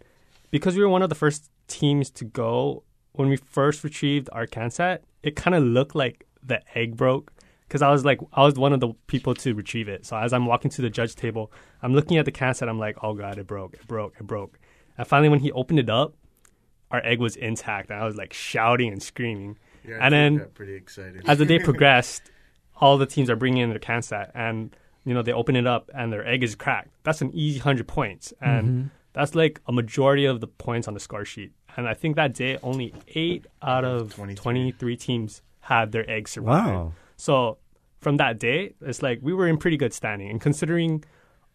Speaker 12: because we were one of the first teams to go, when we first retrieved our CanSat, it kind of looked like the egg broke. Because I was like, I was one of the people to retrieve it. So as I'm walking to the judge table, I'm looking at the CanSat. I'm like, oh god, it broke, it broke, it broke. And finally, when he opened it up, our egg was intact, and I was like shouting and screaming.
Speaker 11: Yeah,
Speaker 12: and then
Speaker 11: pretty excited.
Speaker 12: as the day progressed, all the teams are bringing in their CanSat, and you know they open it up, and their egg is cracked. That's an easy hundred points, and
Speaker 1: Mhm.
Speaker 12: That's like a majority of the points on the score sheet. And I think that day only eight out of 23, teams had their eggs survive.
Speaker 2: Wow.
Speaker 12: So from that day, it's like we were in pretty good standing, and considering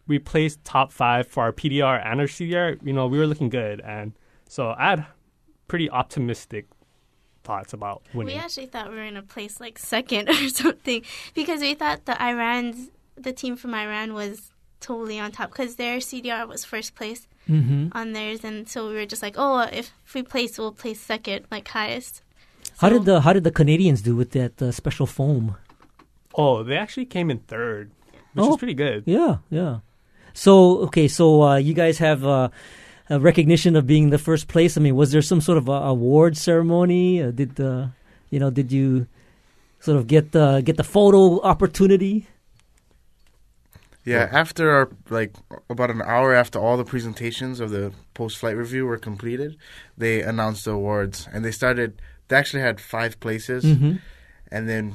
Speaker 12: we placed top five for our PDR and our CDR, you know, we were looking good, and so I had pretty optimistic thoughts about winning.
Speaker 10: We actually thought we were in a place like second or something because we thought the Iran's the team from Iran was totally on top because their CDR was first place
Speaker 1: Mhm.
Speaker 10: on theirs, and so we were just like, oh, if we place, we'll place second, like highest.
Speaker 1: How did the How did the Canadians do with that uh, special foam?
Speaker 12: Oh, they actually came in third. which
Speaker 1: Oh,
Speaker 12: is pretty good.
Speaker 1: Yeah, yeah. So okay, so uh, you guys have uh, a recognition of being the first place. I mean, was there some sort of uh, award ceremony? Uh, did uh, you know? Did you sort of get the get the photo opportunity?
Speaker 11: Yeah, after our like about an hour after all the presentations of the post flight review were completed, they announced the awards and they started. They actually had five places,
Speaker 1: Mhm.
Speaker 11: and then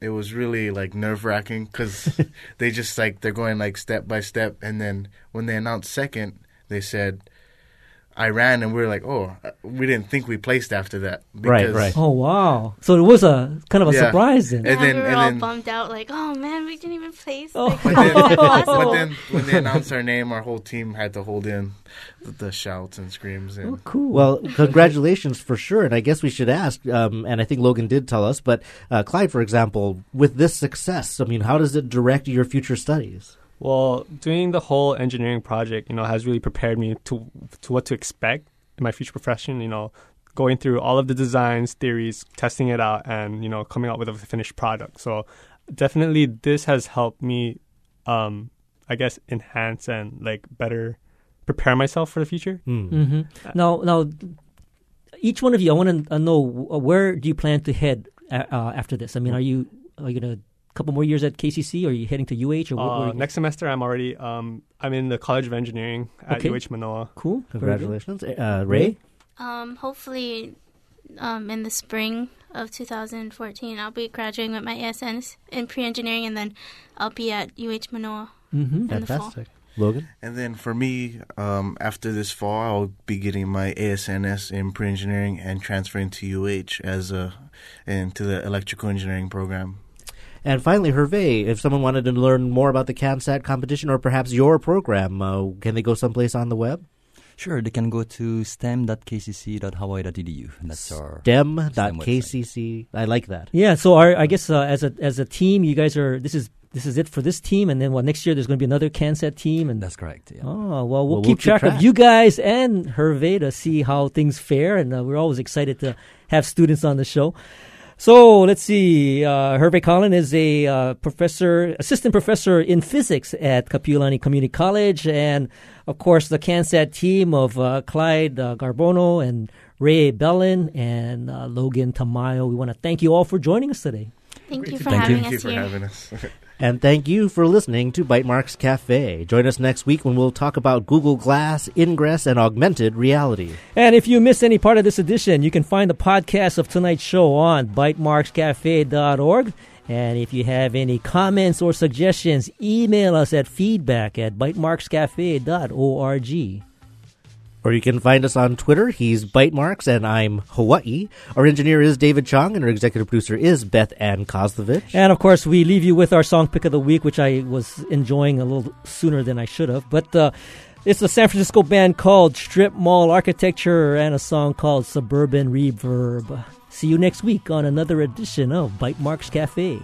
Speaker 11: it was really like nerve wracking because they just like they're going like step by step, and then when they announced second, they said. I ran and we were like, oh, we didn't think we placed after that. because- right.
Speaker 1: Oh wow! So it was a kind of a
Speaker 11: Yeah.
Speaker 1: surprise then.
Speaker 11: And
Speaker 10: yeah,
Speaker 11: then-
Speaker 10: we were
Speaker 11: and
Speaker 10: all
Speaker 11: then-
Speaker 10: bummed out, like, oh man, we didn't even place.
Speaker 1: Oh.
Speaker 10: Like,
Speaker 11: But then, but then when they announced our name, our whole team had to hold in the, the shouts and screams. And
Speaker 1: cool.
Speaker 2: Well, congratulations for sure. And I guess we should ask, um, and I think Logan did tell us, but uh, Clyde, for example, with this success, I mean, how does it direct your future studies?
Speaker 12: Well, doing the whole engineering project, you know, has really prepared me to to what to expect in my future profession. You know, going through all of the designs, theories, testing it out, and you know, coming out with a finished product. So, definitely, this has helped me, um, I guess, enhance and like better prepare myself for the future.
Speaker 1: hmm Now, now, each one of you, I want to know uh, where do you plan to head uh, after this? I mean, are you are you gonna a couple more years at KCC, or are you heading to UH, or what?
Speaker 12: Uh,
Speaker 1: where-
Speaker 12: next semester, I'm already um, I'm in the College of Engineering at
Speaker 1: Okay.
Speaker 12: UH Manoa.
Speaker 1: Cool.
Speaker 2: Congratulations. Uh, Ray?
Speaker 10: Um, hopefully, um, in the spring of 2014, I'll be graduating with my ASNs in pre-engineering, and then I'll be at UH Manoa
Speaker 1: Mm-hmm.
Speaker 10: in the fall.
Speaker 2: Logan?
Speaker 11: And then for me, um, after this fall, I'll be getting my ASNS in pre-engineering and transferring to UH as a into the electrical engineering program.
Speaker 2: And finally, Hervé, if someone wanted to learn more about the CANSAT competition or perhaps your program, uh, can they go someplace on the web?
Speaker 9: Sure, they can go to stem.kcc.hawaii.edu. That's our
Speaker 2: Stem.kcc. I like that.
Speaker 1: Yeah. So, our, I guess uh, as a as a team, you guys are this is this is it for this team, and then what next year there's going to be another CanSat team, and
Speaker 9: that's correct. Yeah.
Speaker 1: Oh well, we'll,
Speaker 2: Well,
Speaker 1: keep,
Speaker 2: we'll keep
Speaker 1: track,
Speaker 2: track.
Speaker 1: of you guys and Hervé to see how things fare, and uh, we're always excited to have students on the show. So let's see. Uh, Hervé Collin is a uh, professor, assistant professor in physics at Kapiolani Community College, and of course the CanSat team of uh, Clyde uh, Garbono and Ray Bellin and uh, Logan Tamayo. We want to thank you all for joining us today.
Speaker 10: Thank you for
Speaker 2: Thank
Speaker 10: having
Speaker 2: you.
Speaker 10: us
Speaker 11: Thank you for
Speaker 10: here.
Speaker 11: having us.
Speaker 2: And thank you for listening to Bytemarks Cafe. Join us next week when we'll talk about Google Glass, Ingress, and augmented reality.
Speaker 1: And if you miss any part of this edition, you can find the podcast of tonight's show on bytemarkscafe.org. And if you have any comments or suggestions, email us at feedback at bytemarkscafe.org.
Speaker 2: Or you can find us on Twitter. He's Bytemarks, and I'm Hawaii. Our engineer is David Chong, and our executive producer is Beth Ann Kozlovich.
Speaker 1: And of course, we leave you with our song pick of the week, which I was enjoying a little sooner than I should have. But uh, it's a San Francisco band called Strip Mall Architecture and a song called Suburban Reverb. See you next week on another edition of Bytemarks Cafe.